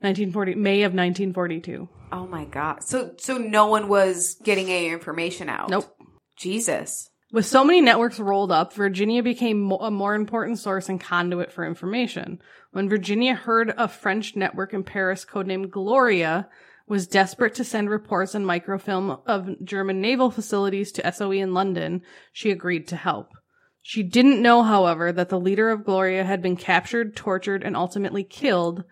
Speaker 2: 1940, May of 1942.
Speaker 3: Oh my god. So so no one was getting any information out.
Speaker 2: Nope.
Speaker 3: Jesus.
Speaker 2: With so many networks rolled up, Virginia became a more important source and conduit for information. When Virginia heard a French network in Paris codenamed Gloria was desperate to send reports and microfilm of German naval facilities to SOE in London, she agreed to help. She didn't know, however, that the leader of Gloria had been captured, tortured, and ultimately killed,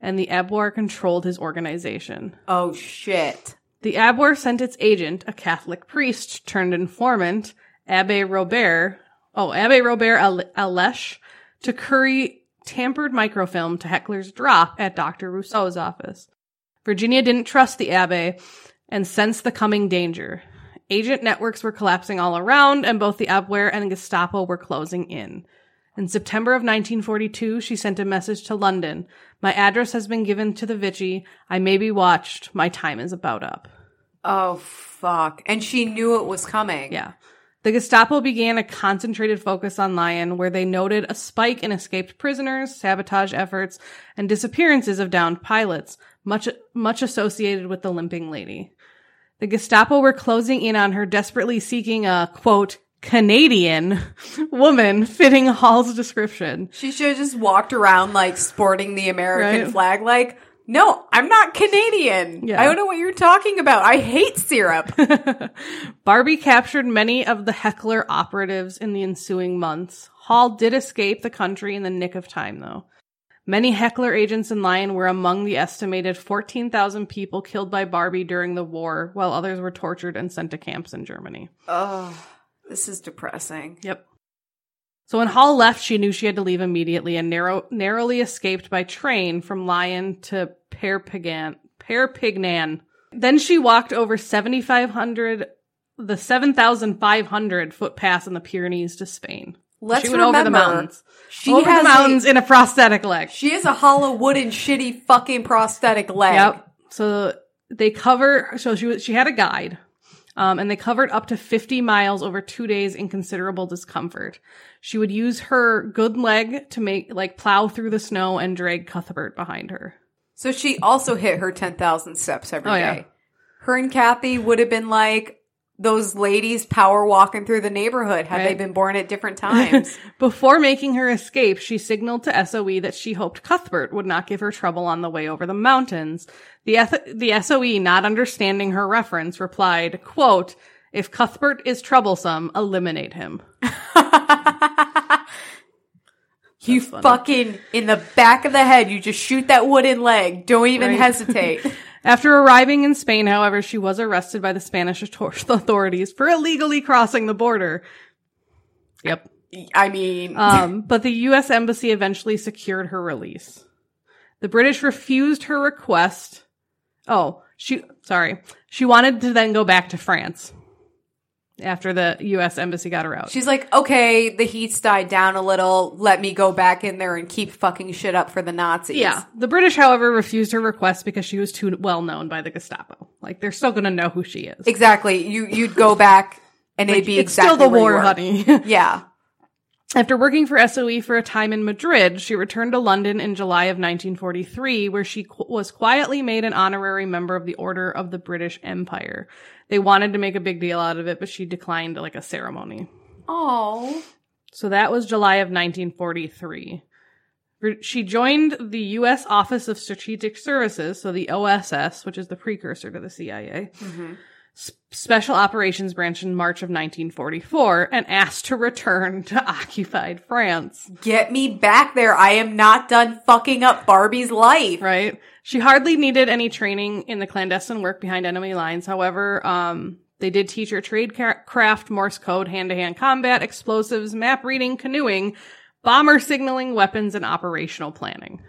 Speaker 2: and the Abwehr controlled his organization.
Speaker 3: Oh shit.
Speaker 2: The Abwehr sent its agent, a Catholic priest turned informant, Abbe Robert, oh, Abbe Robert Al- Alesch, to curry tampered microfilm to Heckler's drop at Dr. Rousseau's office. Virginia didn't trust the Abbe and sensed the coming danger. Agent networks were collapsing all around, and both the Abwehr and Gestapo were closing in. In September of 1942, she sent a message to London. My address has been given to the Vichy. I may be watched. My time is about up.
Speaker 3: Oh, fuck. And she knew it was coming.
Speaker 2: Yeah. The Gestapo began a concentrated focus on Lyon, where they noted a spike in escaped prisoners, sabotage efforts, and disappearances of downed pilots, much, much associated with the limping lady. The Gestapo were closing in on her, desperately seeking a, quote, Canadian woman fitting Hall's description.
Speaker 3: She should have just walked around like sporting the American
Speaker 2: Right.
Speaker 3: flag, like, no, I'm not Canadian.
Speaker 2: Yeah.
Speaker 3: I don't know what you're talking about. I hate syrup.
Speaker 2: Barbie captured many of the heckler operatives in the ensuing months. Hall did escape the country in the nick of time, though. Many heckler agents in Lyon were among the estimated 14,000 people killed by Barbie during the war, while others were tortured and sent to camps in Germany.
Speaker 3: oh, this is depressing.
Speaker 2: Yep. So when Hall left, she knew she had to leave immediately and narrow, narrowly escaped by train from Lyon to Perpignan. Perpignan. Then she walked over 7,500, the 7,500 foot pass in the Pyrenees to Spain.
Speaker 3: Let's
Speaker 2: she went over the mountains.
Speaker 3: She
Speaker 2: over
Speaker 3: has
Speaker 2: the mountains in a prosthetic leg.
Speaker 3: She has a hollow wooden shitty fucking prosthetic leg.
Speaker 2: Yep. So they cover. So she was. She had a guide, um, and they covered up to fifty miles over two days in considerable discomfort. She would use her good leg to make like plow through the snow and drag Cuthbert behind her.
Speaker 3: So she also hit her 10,000 steps every
Speaker 2: Oh,
Speaker 3: day.
Speaker 2: yeah.
Speaker 3: Her and Cathay would have been like those ladies power walking through the neighborhood had they been born at different times.
Speaker 2: Before making her escape, she signaled to SOE that she hoped Cuthbert would not give her trouble on the way over the mountains. The, eth- the SOE, not understanding her reference, replied, quote, if Cuthbert is troublesome, eliminate him.
Speaker 3: you fucking in the back of the head, you just shoot that wooden leg. Don't even
Speaker 2: Right.
Speaker 3: hesitate.
Speaker 2: After arriving in Spain, however, she was arrested by the Spanish authorities for illegally crossing the border. Yep.
Speaker 3: I mean,
Speaker 2: Um, but the U.S. Embassy eventually secured her release. The British refused her request. Oh, she, sorry. She wanted to then go back to France after the U.S. Embassy got her out.
Speaker 3: she's like, okay, the heat's died down a little. Let me go back in there and keep fucking shit up for the Nazis.
Speaker 2: yeah. The British, however, refused her request because she was too well known by the Gestapo. Like, they're still gonna know who she is.
Speaker 3: Exactly. You, you'd go back and it'd be exactly
Speaker 2: still the war, honey.
Speaker 3: Yeah.
Speaker 2: After working for SOE for a time in Madrid, she returned to London in July of 1943, where she qu- was quietly made an honorary member of the Order of the British Empire. They wanted to make a big deal out of it, but she declined like a ceremony.
Speaker 3: Oh.
Speaker 2: So that was July of 1943. She joined the U.S. Office of Strategic Services, so the OSS, which is the precursor to the CIA, S- mm-hmm. Special Operations Branch in March of 1944, and asked to return to occupied France.
Speaker 3: Get me back there. I am not done fucking up Barbie's life.
Speaker 2: Right? She hardly needed any training in the clandestine work behind enemy lines. However, um, they did teach her trade ca- craft, Morse code, hand-to-hand combat, explosives, map reading, canoeing, bomber signaling, weapons, and operational planning.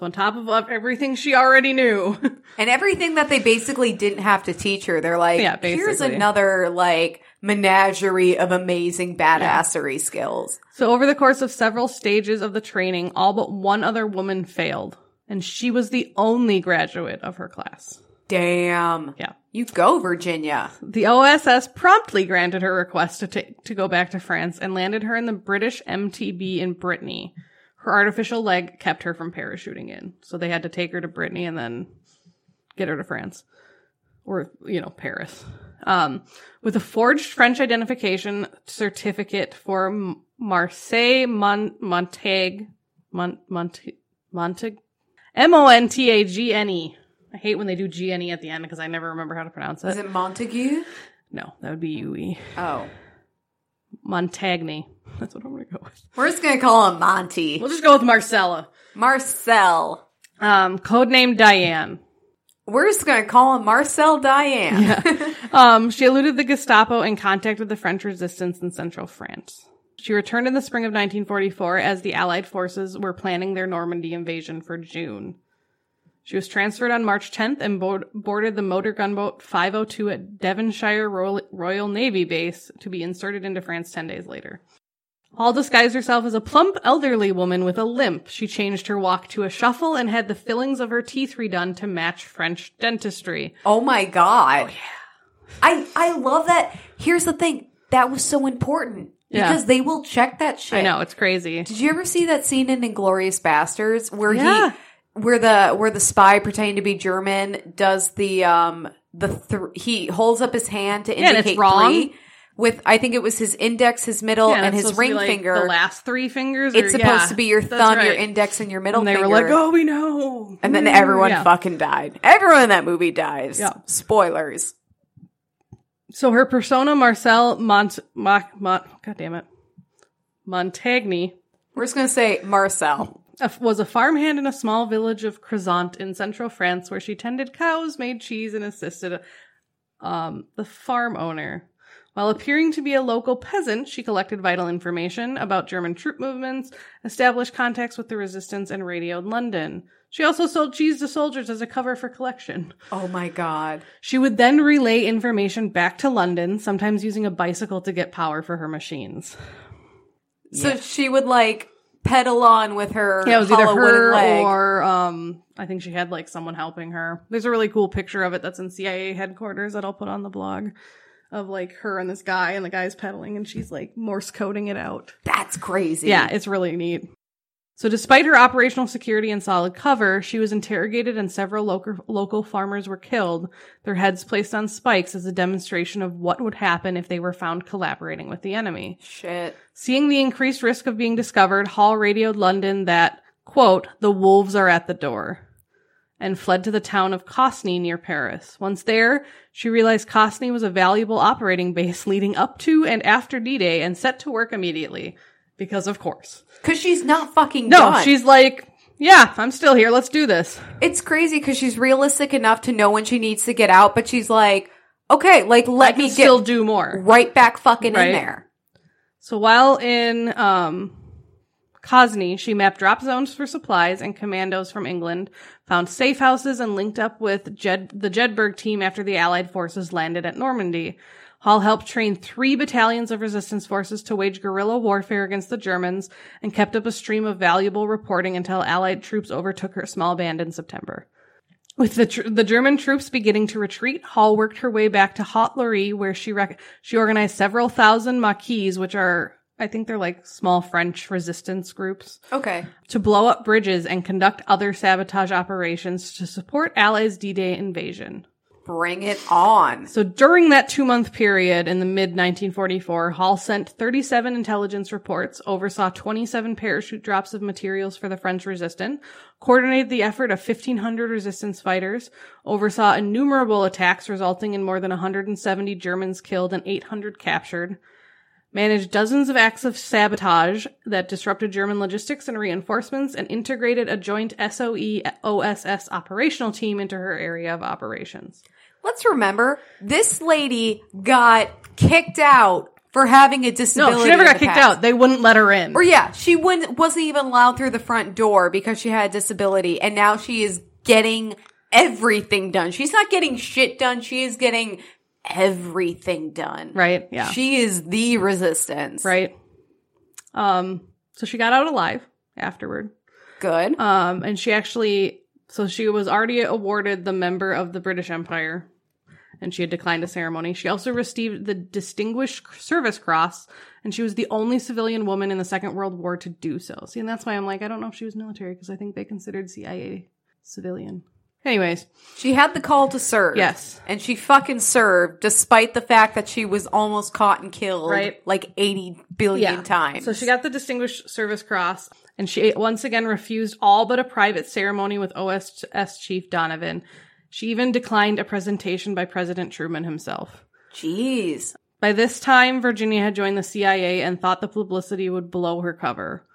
Speaker 2: So on top of everything she already knew,
Speaker 3: And everything that they basically didn't have to teach her. They're like,
Speaker 2: Yeah,
Speaker 3: here's another like menagerie of amazing badassery skills.
Speaker 2: So over the course of several stages of the training, all but one other woman failed, and she was the only graduate of her class.
Speaker 3: Damn.
Speaker 2: Yeah.
Speaker 3: You go, Virginia.
Speaker 2: The OSS promptly granted her request to take to go back to France and landed her in the British MTB in Brittany. Her artificial leg kept her from parachuting in, so they had to take her to Brittany and then get her to France, or you know Paris, um, with a forged French identification certificate for Marseille Mon- Montag Mon- Mont- Montag M O N T A G N E. I hate when they do G N E at the end because I never remember how to pronounce it.
Speaker 3: Is
Speaker 2: it.
Speaker 3: it Montague?
Speaker 2: No, that would be UE.
Speaker 3: Oh.
Speaker 2: Montagny. That's what I'm gonna go with.
Speaker 3: We're just gonna call him Monty.
Speaker 2: We'll just go with Marcella.
Speaker 3: Marcel.
Speaker 2: Um, codename Diane.
Speaker 3: We're just gonna call him Marcel Diane.
Speaker 2: Um, she eluded the Gestapo and contacted the French resistance in central France. She returned in the spring of 1944 as the Allied forces were planning their Normandy invasion for June. She was transferred on March 10th and board- boarded the motor gunboat 502 at Devonshire Royal, Royal Navy Base to be inserted into France 10 days later. Hall disguised herself as a plump elderly woman with a limp. She changed her walk to a shuffle and had the fillings of her teeth redone to match French dentistry.
Speaker 3: Oh my god. Yeah, I I love that. Here's the thing. That was so important.
Speaker 2: Yeah.
Speaker 3: Because they will check that shit.
Speaker 2: I know, it's crazy.
Speaker 3: Did you ever see that scene in Inglourious Basterds where
Speaker 2: Yeah.
Speaker 3: he where the where the spy pretending to be German does the um the th- he holds up his hand to
Speaker 2: and it's
Speaker 3: indicate
Speaker 2: wrong.
Speaker 3: three with I think it was his index, his middle,
Speaker 2: Yeah,
Speaker 3: and his
Speaker 2: supposed to be,
Speaker 3: ring
Speaker 2: like,
Speaker 3: finger.
Speaker 2: The last three fingers.
Speaker 3: it's
Speaker 2: or-
Speaker 3: supposed
Speaker 2: yeah,
Speaker 3: to be your thumb, your index, and your middle
Speaker 2: And they
Speaker 3: finger.
Speaker 2: were like, "Oh, we know."
Speaker 3: and then everyone
Speaker 2: Yeah.
Speaker 3: fucking died. Everyone in that movie dies.
Speaker 2: Yeah.
Speaker 3: Spoilers.
Speaker 2: So her persona, Marcel Mont, Mont, Mont God damn it, Montagny,
Speaker 3: We're just gonna say Marcel.
Speaker 2: was a farmhand in a small village of Crezant in central France, where she tended cows, made cheese, and assisted um, the farm owner. While appearing to be a local peasant, she collected vital information about German troop movements, established contacts with the resistance, and radioed London. She also sold cheese to soldiers as a cover for collection.
Speaker 3: Oh my god.
Speaker 2: She would then relay information back to London, sometimes using a bicycle to get power for her machines.
Speaker 3: So she would like pedal on with her
Speaker 2: Yeah, it was either her
Speaker 3: leg.
Speaker 2: or um I think she had like someone helping her. There's a really cool picture of it that's in CIA headquarters that I'll put on the blog of like her and this guy and the guy's pedaling and she's like Morse coding it out.
Speaker 3: That's crazy.
Speaker 2: Yeah, it's really neat. So despite her operational security and solid cover, she was interrogated and several local local farmers were killed, their heads placed on spikes as a demonstration of what would happen if they were found collaborating with the enemy.
Speaker 3: Shit.
Speaker 2: Seeing the increased risk of being discovered, Hall radioed London that, quote, the wolves are at the door, and fled to the town of Cosney near Paris. Once there, she realized Cosney was a valuable operating base leading up to and after D-Day and set to work immediately. Because of course.
Speaker 3: Cause she's not fucking
Speaker 2: No,
Speaker 3: done.
Speaker 2: she's like, yeah, I'm still here. Let's do this.
Speaker 3: It's crazy because she's realistic enough to know when she needs to get out, but she's like, okay, like let me get
Speaker 2: still do more.
Speaker 3: right back fucking
Speaker 2: Right.
Speaker 3: in there.
Speaker 2: So while in um, Cosney, she mapped drop zones for supplies, and commandos from England found safe houses and linked up with Jed- the Jedburgh team after the Allied forces landed at Normandy. Hall helped train three battalions of resistance forces to wage guerrilla warfare against the Germans and kept up a stream of valuable reporting until Allied troops overtook her small band in September. With the tr- the German troops beginning to retreat, Hall worked her way back to Haute-Loire, where she rec- she organized several thousand Maquis, which are I think they're like small French resistance groups,
Speaker 3: Okay.
Speaker 2: to blow up bridges and conduct other sabotage operations to support Allies' D-Day invasion.
Speaker 3: Bring it on.
Speaker 2: So during that two month period in the mid 1944, Hall sent 37 intelligence reports, oversaw 27 parachute drops of materials for the French resistance, coordinated the effort of 1,500 resistance fighters, oversaw innumerable attacks resulting in more than 170 Germans killed and 800 captured, managed dozens of acts of sabotage that disrupted German logistics and reinforcements, and integrated a joint SOE OSS operational team into her area of operations.
Speaker 3: Let's remember, this lady got kicked out for having a disability.
Speaker 2: No, she never got kicked
Speaker 3: past.
Speaker 2: out. They wouldn't let her in.
Speaker 3: Or yeah, she wouldn't wasn't even allowed through the front door because she had a disability, and now she is getting everything done. She's not getting shit done. She is getting everything done.
Speaker 2: Right? Yeah.
Speaker 3: She is the resistance.
Speaker 2: right. Um, so she got out alive afterward.
Speaker 3: Good.
Speaker 2: Um, and she actually, so she was already awarded the member of the British Empire and she had declined a ceremony. She also received the Distinguished Service Cross and she was the only civilian woman in the Second World War to do so. See, and that's why I'm like, I don't know if she was military because I think they considered CIA civilian. Anyways,
Speaker 3: She had the call to serve.
Speaker 2: Yes.
Speaker 3: And she fucking served despite the fact that she was almost caught and killed
Speaker 2: Right.
Speaker 3: like 80 billion times.
Speaker 2: So she got the Distinguished Service Cross, and she once again refused all but a private ceremony with OSS Chief Donovan. She even declined a presentation by President Truman himself.
Speaker 3: Jeez.
Speaker 2: By this time, Virginia had joined the CIA and thought the publicity would blow her cover.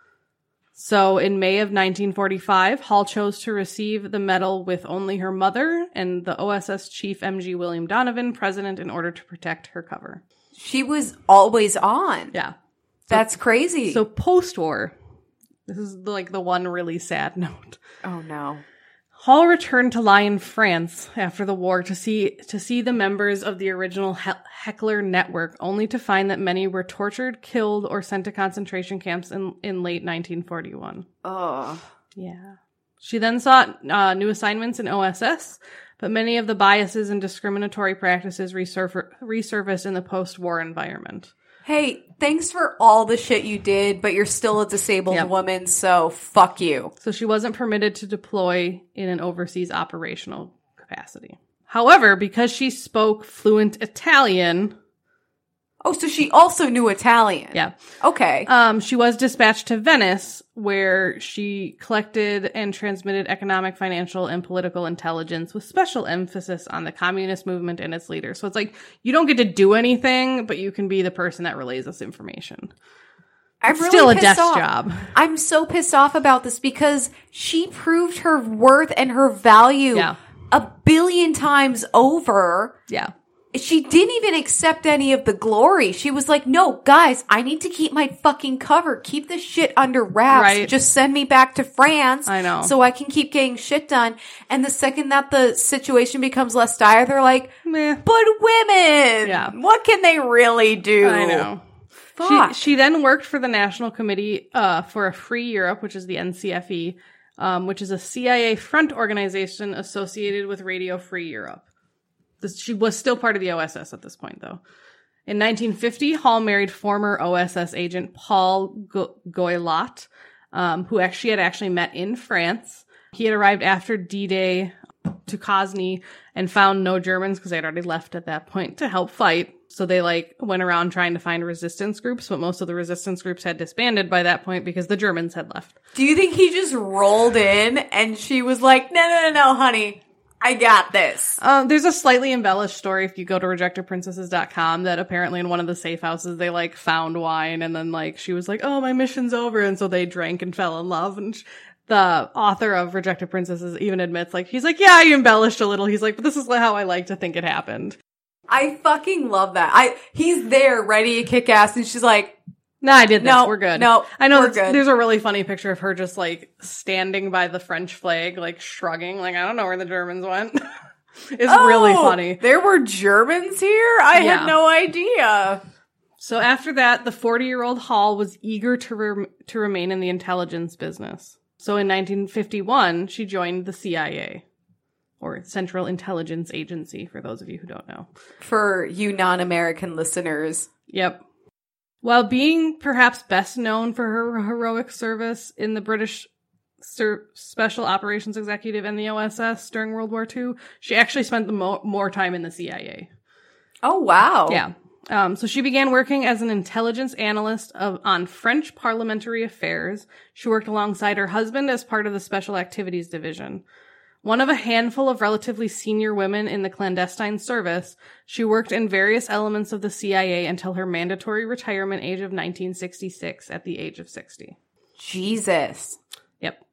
Speaker 2: So in May of 1945, Hall chose to receive the medal with only her mother and the OSS chief MG William Donovan present in order to protect her cover.
Speaker 3: She was always on.
Speaker 2: Yeah.
Speaker 3: That's crazy.
Speaker 2: So post war, this is like the one really sad note.
Speaker 3: oh no.
Speaker 2: Hall returned to Lyon, France after the war to see to see the members of the original he- Heckler network, only to find that many were tortured, killed, or sent to concentration camps in, in late 1941.
Speaker 3: Oh.
Speaker 2: Yeah. She then sought uh, new assignments in OSS, but many of the biases and discriminatory practices resurf- resurfaced in the post-war environment.
Speaker 3: Hey, thanks for all the shit you did, but you're still a disabled
Speaker 2: Yep.
Speaker 3: woman, so fuck you.
Speaker 2: So she wasn't permitted to deploy in an overseas operational capacity. However, because she spoke fluent Italian,
Speaker 3: Oh, so she also knew Italian.
Speaker 2: yeah,
Speaker 3: Okay.
Speaker 2: um, she was dispatched to Venice, where she collected and transmitted economic, financial, and political intelligence with special emphasis on the communist movement and its leaders. So it's like you don't get to do anything, but you can be the person that relays this information.
Speaker 3: I'm really
Speaker 2: Still a desk
Speaker 3: off.
Speaker 2: job.
Speaker 3: I'm so pissed off about this because she proved her worth and her value
Speaker 2: Yeah.
Speaker 3: a billion times over.
Speaker 2: Yeah.
Speaker 3: She didn't even accept any of the glory. She was like, no, guys, I need to keep my fucking cover. Keep this shit under wraps.
Speaker 2: Right.
Speaker 3: Just send me back to France.
Speaker 2: I know.
Speaker 3: So I can keep getting shit done. And the second that the situation becomes less dire, they're like,
Speaker 2: Meh.
Speaker 3: but women,
Speaker 2: Yeah.
Speaker 3: what can they really do?
Speaker 2: I know.
Speaker 3: Fuck.
Speaker 2: She, she then worked for the National Committee uh, for a Free Europe, which is the NCFE, um, which is a CIA front organization associated with Radio Free Europe. She was still part of the OSS at this point, though. In 1950, Hall married former OSS agent Paul Go- Goillot, um, who actually had actually met in France. He had arrived after D-Day to Kosny and found no Germans because they'd already left at that point to help fight. So they like went around trying to find resistance groups, but most of the resistance groups had disbanded by that point because the Germans had left.
Speaker 3: Do you think he just rolled in and she was like, no, no, no, no, honey, I got this.
Speaker 2: Um, there's a slightly embellished story if you go to rejectedprincesses.com that apparently in one of the safe houses they like found wine and then like she was like, oh, my mission's over. And so they drank and fell in love. And sh- the author of Rejected Princesses even admits like, he's like, yeah, I embellished a little. He's like, but this is how I like to think it happened.
Speaker 3: I fucking love that. I he's there ready to kick ass and she's like,
Speaker 2: No, I did this.
Speaker 3: No,
Speaker 2: we're good.
Speaker 3: no,
Speaker 2: I know there's a really funny picture of her just like standing by the French flag, like shrugging, like I don't know where the Germans went. it's really
Speaker 3: "Oh,
Speaker 2: funny.
Speaker 3: There were Germans here? I
Speaker 2: Yeah.
Speaker 3: had no idea.
Speaker 2: So after that, the 40 year old Hall was eager to rem- to remain in the intelligence business. So in 1951, she joined the CIA, or Central Intelligence Agency, for those of you who don't know.
Speaker 3: For you non-American listeners.
Speaker 2: Yep. While being perhaps best known for her heroic service in the British Ser- Special Operations Executive and the OSS during World War II, she actually spent the mo- more time in the CIA.
Speaker 3: Oh wow.
Speaker 2: Yeah. Um, so she began working as an intelligence analyst of, on French parliamentary affairs. She worked alongside her husband as part of the Special Activities Division. One of a handful of relatively senior women in the clandestine service, she worked in various elements of the CIA until her mandatory retirement age of 1966 at the age of 60.
Speaker 3: Jesus.
Speaker 2: Yep.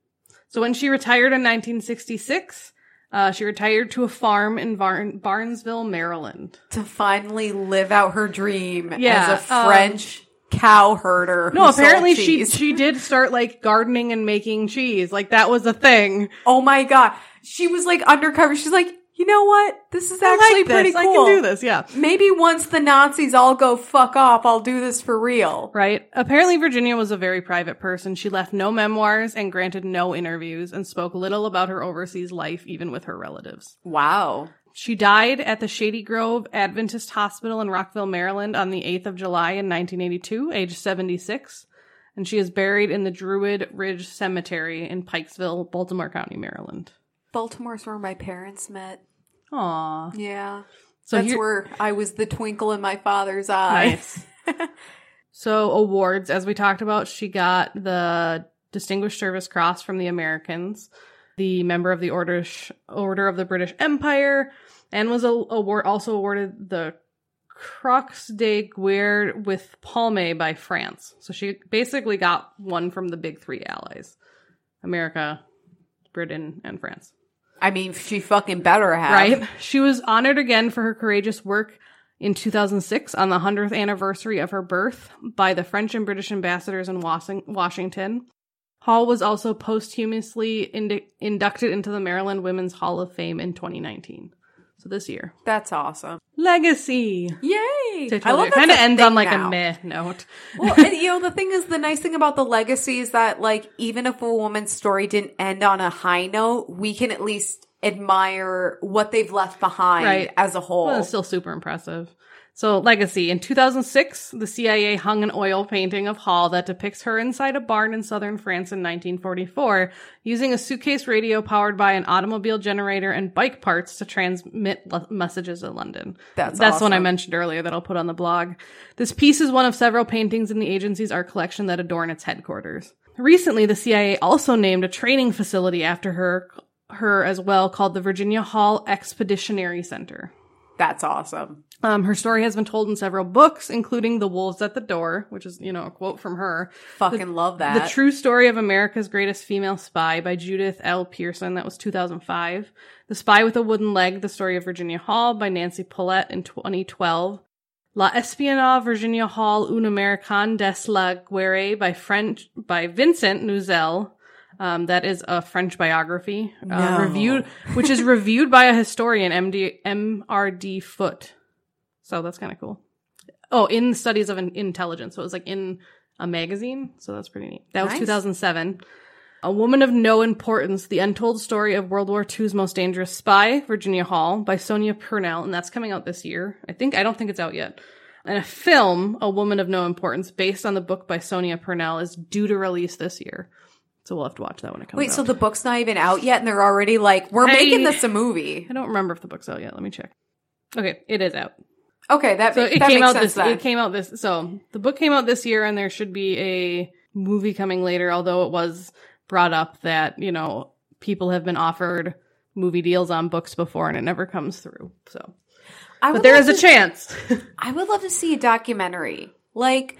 Speaker 2: So when she retired in 1966, uh, she retired to a farm in Barn- Barnesville, Maryland.
Speaker 3: To finally live out her dream
Speaker 2: Yeah,
Speaker 3: as a
Speaker 2: um,
Speaker 3: French cow herder.
Speaker 2: No, apparently she she did start like gardening and making cheese. Like that was a thing.
Speaker 3: Oh my god. She was like undercover. She's like, you know what? This is
Speaker 2: I
Speaker 3: actually
Speaker 2: like this.
Speaker 3: pretty cool.
Speaker 2: I can do this. Yeah.
Speaker 3: Maybe once the Nazis all go fuck off, I'll do this for real.
Speaker 2: Right. Apparently Virginia was a very private person. She left no memoirs and granted no interviews and spoke little about her overseas life, even with her relatives.
Speaker 3: Wow.
Speaker 2: She died at the Shady Grove Adventist Hospital in Rockville, Maryland on the 8th of July in 1982, age 76. And she is buried in the Druid Ridge Cemetery in Pikesville, Baltimore County, Maryland.
Speaker 3: Baltimore's where my parents met.
Speaker 2: Aw.
Speaker 3: Yeah.
Speaker 2: So
Speaker 3: That's
Speaker 2: here-
Speaker 3: where I was the twinkle in my father's eye.
Speaker 2: Nice. so awards, as we talked about, she got the Distinguished Service Cross from the Americans, the member of the Order Order of the British Empire, and was a, award also awarded the Croix de Guerre with Palme by France. So she basically got one from the big three allies: America, Britain, and France.
Speaker 3: I mean, she fucking better have.
Speaker 2: Right? She was honored again for her courageous work in 2006 on the 100th anniversary of her birth by the French and British ambassadors in Washington. Hall was also posthumously indu- inducted into the Maryland Women's Hall of Fame in 2019. So this year.
Speaker 3: That's awesome.
Speaker 2: Legacy.
Speaker 3: Yay!
Speaker 2: I love it kind of ends on like a meh note.
Speaker 3: well, and, you know, the thing is, the nice thing about the legacy is that, like, even if a woman's story didn't end on a high note, we can at least admire what they've left behind
Speaker 2: Right.
Speaker 3: as a whole.
Speaker 2: Well, it's still super impressive. So, legacy. In 2006, the CIA hung an oil painting of Hall that depicts her inside a barn in southern France in 1944, using a suitcase radio powered by an automobile generator and bike parts to transmit le- messages in London.
Speaker 3: That's
Speaker 2: That's one I mentioned earlier that I'll put on the blog. This piece is one of several paintings in the agency's art collection that adorn its headquarters. Recently, the CIA also named a training facility after her, her as well, called the Virginia Hall Expeditionary Center.
Speaker 3: That's awesome.
Speaker 2: Um, her story has been told in several books, including The Wolves at the Door, which is, you know, a quote from her.
Speaker 3: Fucking love that.
Speaker 2: The True Story of America's Greatest Female Spy by Judith L. Pearson. That was 2005. The Spy with a Wooden Leg, The Story of Virginia Hall by Nancy Polette in 2012. La Espionage Virginia Hall Un American des la Guerre by French, by Vincent Nouzille. Um, that is a French biography, uh,
Speaker 3: No.
Speaker 2: reviewed, which is reviewed by a historian, MD, MRD Foote. So that's kind of cool. Oh, in studies of in- intelligence. So it was like in a magazine. So that's pretty neat. That was
Speaker 3: Nice.
Speaker 2: 2007. A Woman of No Importance, The Untold Story of World War II's Most Dangerous Spy, Virginia Hall, by Sonia Purnell, and that's coming out this year. I think, I don't think it's out yet. And a film, A Woman of No Importance, based on the book by Sonia Purnell, is due to release this year. So we'll have to watch that when it comes out.
Speaker 3: Wait,
Speaker 2: out.
Speaker 3: so the book's not even out yet, and they're already like, we're
Speaker 2: I-
Speaker 3: making this a movie.
Speaker 2: I don't remember if the book's out yet. Let me check. Okay, it is out.
Speaker 3: Okay, that,
Speaker 2: So
Speaker 3: ma-
Speaker 2: it
Speaker 3: that
Speaker 2: came
Speaker 3: makes
Speaker 2: out
Speaker 3: sense
Speaker 2: this.
Speaker 3: then.
Speaker 2: It came out this. So the book came out this year, and there should be a movie coming later. Although it was brought up that you know people have been offered movie deals on books before, and it never comes through. So,
Speaker 3: I
Speaker 2: but there
Speaker 3: love
Speaker 2: a chance.
Speaker 3: I would love to see a documentary. Like,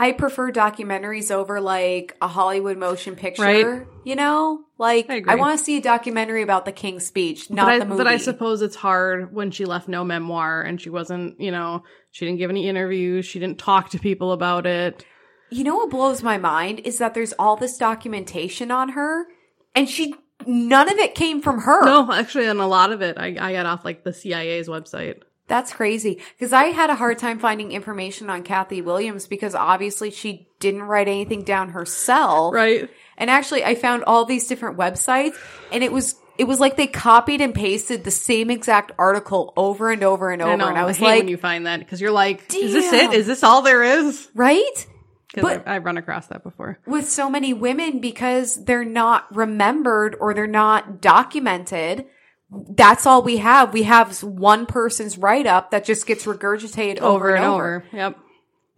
Speaker 3: I prefer documentaries over like a Hollywood motion picture.
Speaker 2: Right.
Speaker 3: You know, like
Speaker 2: I
Speaker 3: I, want to see a documentary about the King's Speech, not
Speaker 2: I,
Speaker 3: the movie.
Speaker 2: but I suppose it's hard when she left no memoir, and she wasn't. You know, she didn't give any interviews. She didn't talk to people about it.
Speaker 3: You know what blows my mind is that there's all this documentation on her, and she none of it came from her.
Speaker 2: No, actually, and a lot of it I, I got off like the CIA's website.
Speaker 3: That's crazy. Because I had a hard time finding information on Cathay Williams because obviously she didn't write anything down herself.
Speaker 2: Right.
Speaker 3: And actually, I found all these different websites, and it was it was like they copied and pasted the same exact article over and over and over.
Speaker 2: I know.
Speaker 3: and I was
Speaker 2: hate
Speaker 3: like,
Speaker 2: when you find that because you're like, is this it?
Speaker 3: Damn.
Speaker 2: Is this all there is?
Speaker 3: right?
Speaker 2: Because
Speaker 3: But-
Speaker 2: I've run across that before.
Speaker 3: With so many women because they're not remembered or they're not documented. That's all we have. We have one person's write up that just gets regurgitated over, and over.
Speaker 2: Yep.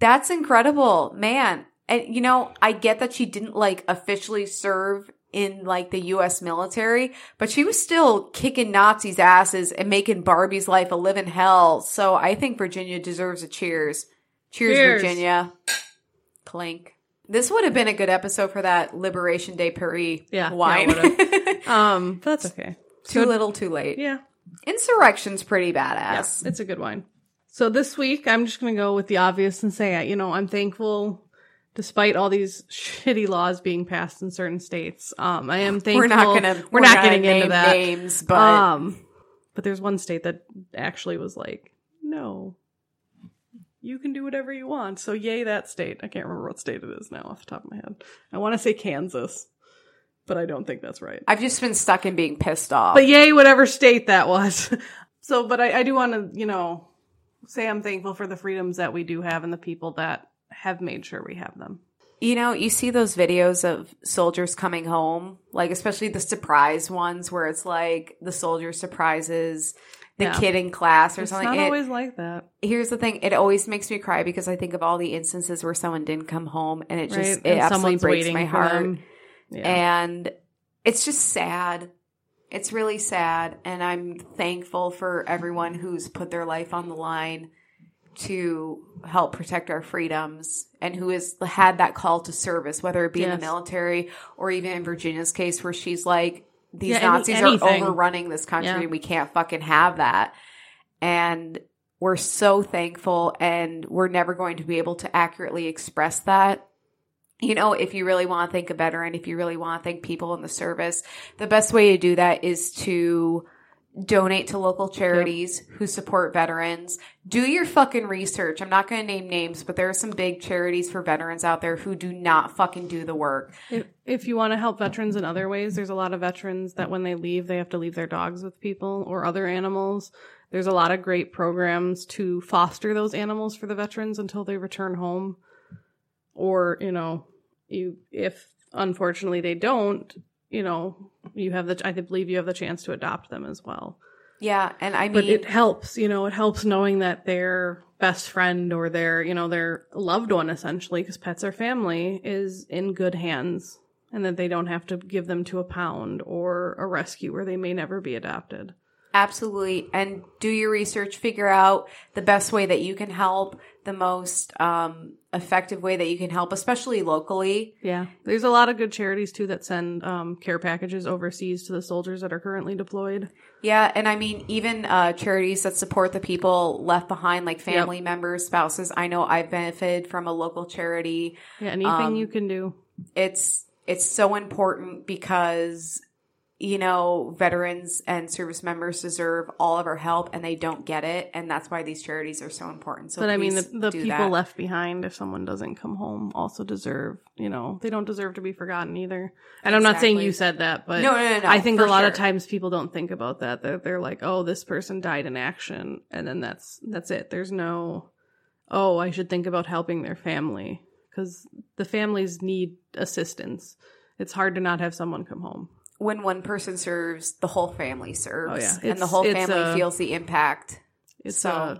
Speaker 3: That's incredible, man. And you know, I get that she didn't like officially serve in like the US military, but she was still kicking Nazis' asses and making Barbie's life a living hell. So I think Virginia deserves a cheers. Cheers,
Speaker 2: Cheers.
Speaker 3: Virginia. Clink. This would have been a good episode for that Liberation Day Paris
Speaker 2: Yeah,
Speaker 3: wine.
Speaker 2: yeah, Um, that's okay.
Speaker 3: Too little, too late.
Speaker 2: Yeah.
Speaker 3: Insurrection's pretty badass.
Speaker 2: It's a good wine. So this week, I'm just going to go with the obvious and say, you know, I'm thankful despite all these shitty laws being passed in certain states. Um, I am thankful.
Speaker 3: We're not gonna.
Speaker 2: we're, not
Speaker 3: gonna
Speaker 2: getting into that.
Speaker 3: names, but
Speaker 2: um, but there's one state that actually was like, no, you can do whatever you want. So yay that state. I can't remember what state it is now off the top of my head. I want to say Kansas, but I don't think that's right.
Speaker 3: I've just been stuck in being pissed off.
Speaker 2: But yay, whatever state that was. so, but I, I do want to, you know, say I'm thankful for the freedoms that we do have and the people that have made sure we have them.
Speaker 3: You know, you see those videos of soldiers coming home, like especially the surprise ones where it's like the soldier surprises the
Speaker 2: Yeah.
Speaker 3: kid in class or
Speaker 2: It's
Speaker 3: something.
Speaker 2: not
Speaker 3: It-
Speaker 2: always like that.
Speaker 3: here's the thing, it always makes me cry because I think of all the instances where someone didn't come home and it just
Speaker 2: Right?
Speaker 3: it
Speaker 2: And
Speaker 3: absolutely breaks my heart.
Speaker 2: them. Yeah.
Speaker 3: And it's just sad. It's really sad. And I'm thankful for everyone who's put their life on the line to help protect our freedoms and who has had that call to service, whether it be in the military or even in Virginia's case where she's like, these
Speaker 2: Yeah,
Speaker 3: Nazis
Speaker 2: anything.
Speaker 3: are overrunning this country
Speaker 2: Yeah.
Speaker 3: and we can't fucking have that. And we're so thankful and we're never going to be able to accurately express that you know, if you really want to thank a veteran, if you really want to thank people in the service, the best way to do that is to donate to local charities who support veterans. Do your fucking research. I'm not going to name names, but there are some big charities for veterans out there who do not fucking do the work.
Speaker 2: If, if you want to help veterans in other ways, there's a lot of veterans that when they leave, they have to leave their dogs with people or other animals. There's a lot of great programs to foster those animals for the veterans until they return home. Or, you know, you, if unfortunately they don't, you know, you have the, I believe you have the chance to adopt them as well.
Speaker 3: Yeah. And I mean,
Speaker 2: But it helps, you know, it helps knowing that their best friend or their, you know, their loved one essentially, because pets are family, is in good hands and that they don't have to give them to a pound or a rescue where they may never be adopted.
Speaker 3: Absolutely. And do your research, figure out the best way that you can help, the most um, effective way that you can help, especially locally.
Speaker 2: Yeah. There's a lot of good charities too that send um, care packages overseas to the soldiers that are currently deployed.
Speaker 3: Yeah. And I mean, even uh, charities that support the people left behind, like family members, spouses. I know I've benefited from a local charity.
Speaker 2: Yeah. Anything
Speaker 3: Um,
Speaker 2: you can do.
Speaker 3: It's, it's so important because you know, veterans and service members deserve all of our help and they don't get it. And that's why these charities are so important. So
Speaker 2: but I mean, the, the people
Speaker 3: that.
Speaker 2: left behind, if someone doesn't come home, also deserve, you know, they don't deserve to be forgotten either. And I'm not saying you said that, but
Speaker 3: No, no, no, no,
Speaker 2: I think a lot of times people don't think about that. They're, they're like, oh, this person died in action. And then that's, that's it. There's no, oh, I should think about helping their family because the families need assistance. It's hard to not have someone come home.
Speaker 3: When one person serves, the whole family serves.
Speaker 2: Oh, yeah.
Speaker 3: and the whole family
Speaker 2: uh,
Speaker 3: feels the impact.
Speaker 2: It's
Speaker 3: So-
Speaker 2: uh,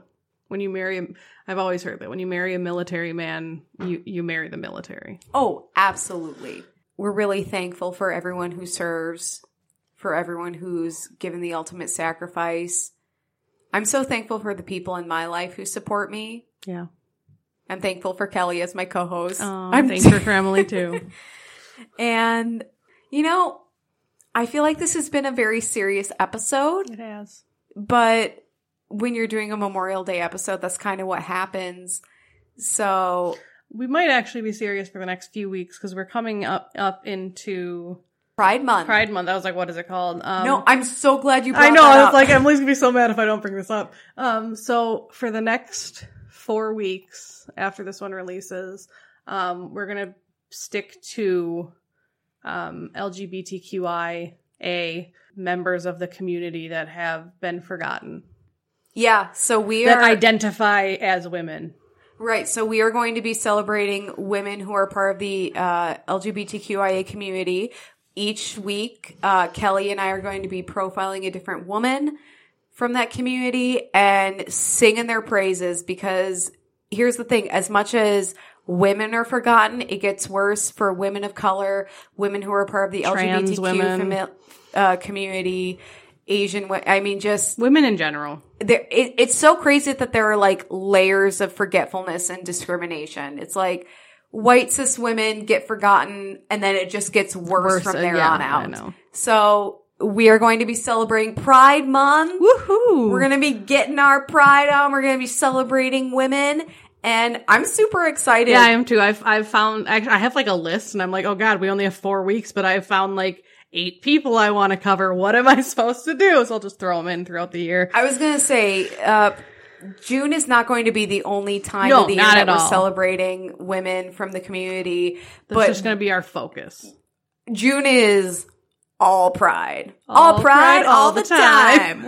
Speaker 2: when you marry, a- I've always heard that when you marry a military man, you, you marry the military.
Speaker 3: Oh, absolutely. We're really thankful for everyone who serves, for everyone who's given the ultimate sacrifice. I'm so thankful for the people in my life who support me.
Speaker 2: Yeah.
Speaker 3: I'm thankful for Kelley as my co-host.
Speaker 2: Oh,
Speaker 3: I'm
Speaker 2: thankful for Emily too.
Speaker 3: and you know, I feel like this has been a very serious episode,
Speaker 2: It has.
Speaker 3: but when you're doing a Memorial Day episode, that's kind of what happens. So,
Speaker 2: We might actually be serious for the next few weeks because we're coming up up into
Speaker 3: Pride Month.
Speaker 2: Pride Month. I was like, what is it called? Um,
Speaker 3: no, I'm so glad you brought
Speaker 2: I know. I was like, Emily's gonna be so mad if I don't bring this up. Um, so for the next four weeks after this one releases, um, we're gonna stick to um, LGBTQIA members of the community that have been forgotten
Speaker 3: yeah, so we
Speaker 2: that
Speaker 3: are
Speaker 2: identify as women.
Speaker 3: Right. So we are going to be celebrating women who are part of the uh, LGBTQIA community. Each week, uh, Kelley and I are going to be profiling a different woman from that community and singing their praises because here's the thing as much as women are forgotten, it gets worse for women of color, women who are part of the
Speaker 2: Trans
Speaker 3: LGBTQ fami- uh, community, Asian, I mean, just
Speaker 2: Women in general.
Speaker 3: there it, it's so crazy that there are like layers of forgetfulness and discrimination. It's like white cis women get forgotten and then it just gets worse,
Speaker 2: Worse,
Speaker 3: from
Speaker 2: uh,
Speaker 3: there
Speaker 2: yeah,
Speaker 3: on out. So we are going to be celebrating Pride Month.
Speaker 2: Woohoo!
Speaker 3: We're going to be getting our pride on. We're going to be celebrating women and I'm super excited.
Speaker 2: Yeah, I am too. I've I've found actually I have like a list, and I'm like, oh god, we only have four weeks, but I've found like eight people I want to cover. What am I supposed to do? So I'll just throw them in throughout the year.
Speaker 3: I was going to say, uh, June is not going to be the only time
Speaker 2: No,
Speaker 3: of the year that
Speaker 2: at
Speaker 3: we're
Speaker 2: all.
Speaker 3: celebrating women from the community.
Speaker 2: That's
Speaker 3: but
Speaker 2: just going to be our focus.
Speaker 3: June is all pride.
Speaker 2: All
Speaker 3: All, pride,
Speaker 2: pride,
Speaker 3: all,
Speaker 2: all
Speaker 3: the
Speaker 2: the time.
Speaker 3: time.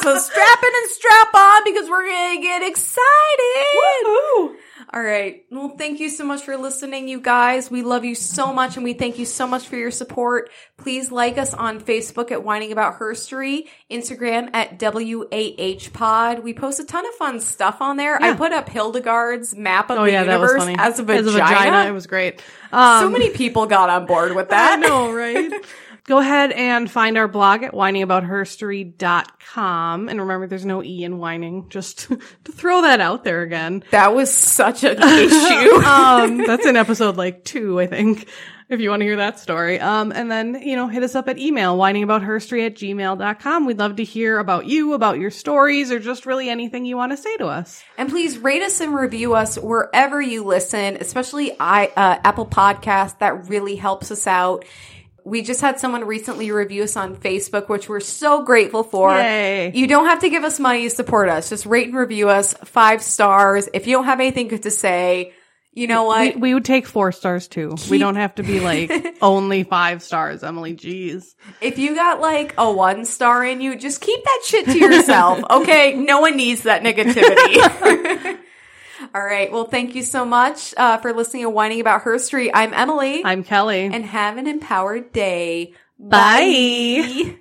Speaker 3: So strap in and strap on because we're going to get excited. All right. Well, thank you so much for listening, you guys. We love you so much and we thank you so much for your support. Please like us on Facebook at Whining About Herstory, Instagram at WAH Pod. We post a ton of fun stuff on there. I put up Hildegard's map of
Speaker 2: Oh
Speaker 3: the
Speaker 2: yeah, that was
Speaker 3: universe
Speaker 2: funny.
Speaker 3: as a vagina.
Speaker 2: It was great. Um,
Speaker 3: so many people got on board with that.
Speaker 2: I know, right? Go ahead and find our blog at whiningaboutherstory.com. And remember, there's no E in whining, just to throw that out there again.
Speaker 3: That was such an issue.
Speaker 2: um, that's in episode like two, I think, if you want to hear that story. Um, and then, you know, hit us up at email, whiningaboutherstory at gmail.com. We'd love to hear about you, about your stories, or just really anything you want to say to us.
Speaker 3: And please rate us and review us wherever you listen, especially I, uh, Apple Podcast. That really helps us out. We just had someone recently review us on Facebook, which we're so grateful for.
Speaker 2: Yay.
Speaker 3: You don't have to give us money to support us. Just rate and review us five stars. If you don't have anything good to say, you know what?
Speaker 2: We, we would take four stars too. we don't have to be like only five stars, Emily. Jeez.
Speaker 3: if you got like a one star in you, just keep that shit to yourself. Okay. No one needs that negativity. All right. Well, thank you so much uh, for listening and whining about herstory. I'm Emily.
Speaker 2: I'm Kelley.
Speaker 3: and have an empowered day.
Speaker 2: Bye.
Speaker 3: Bye.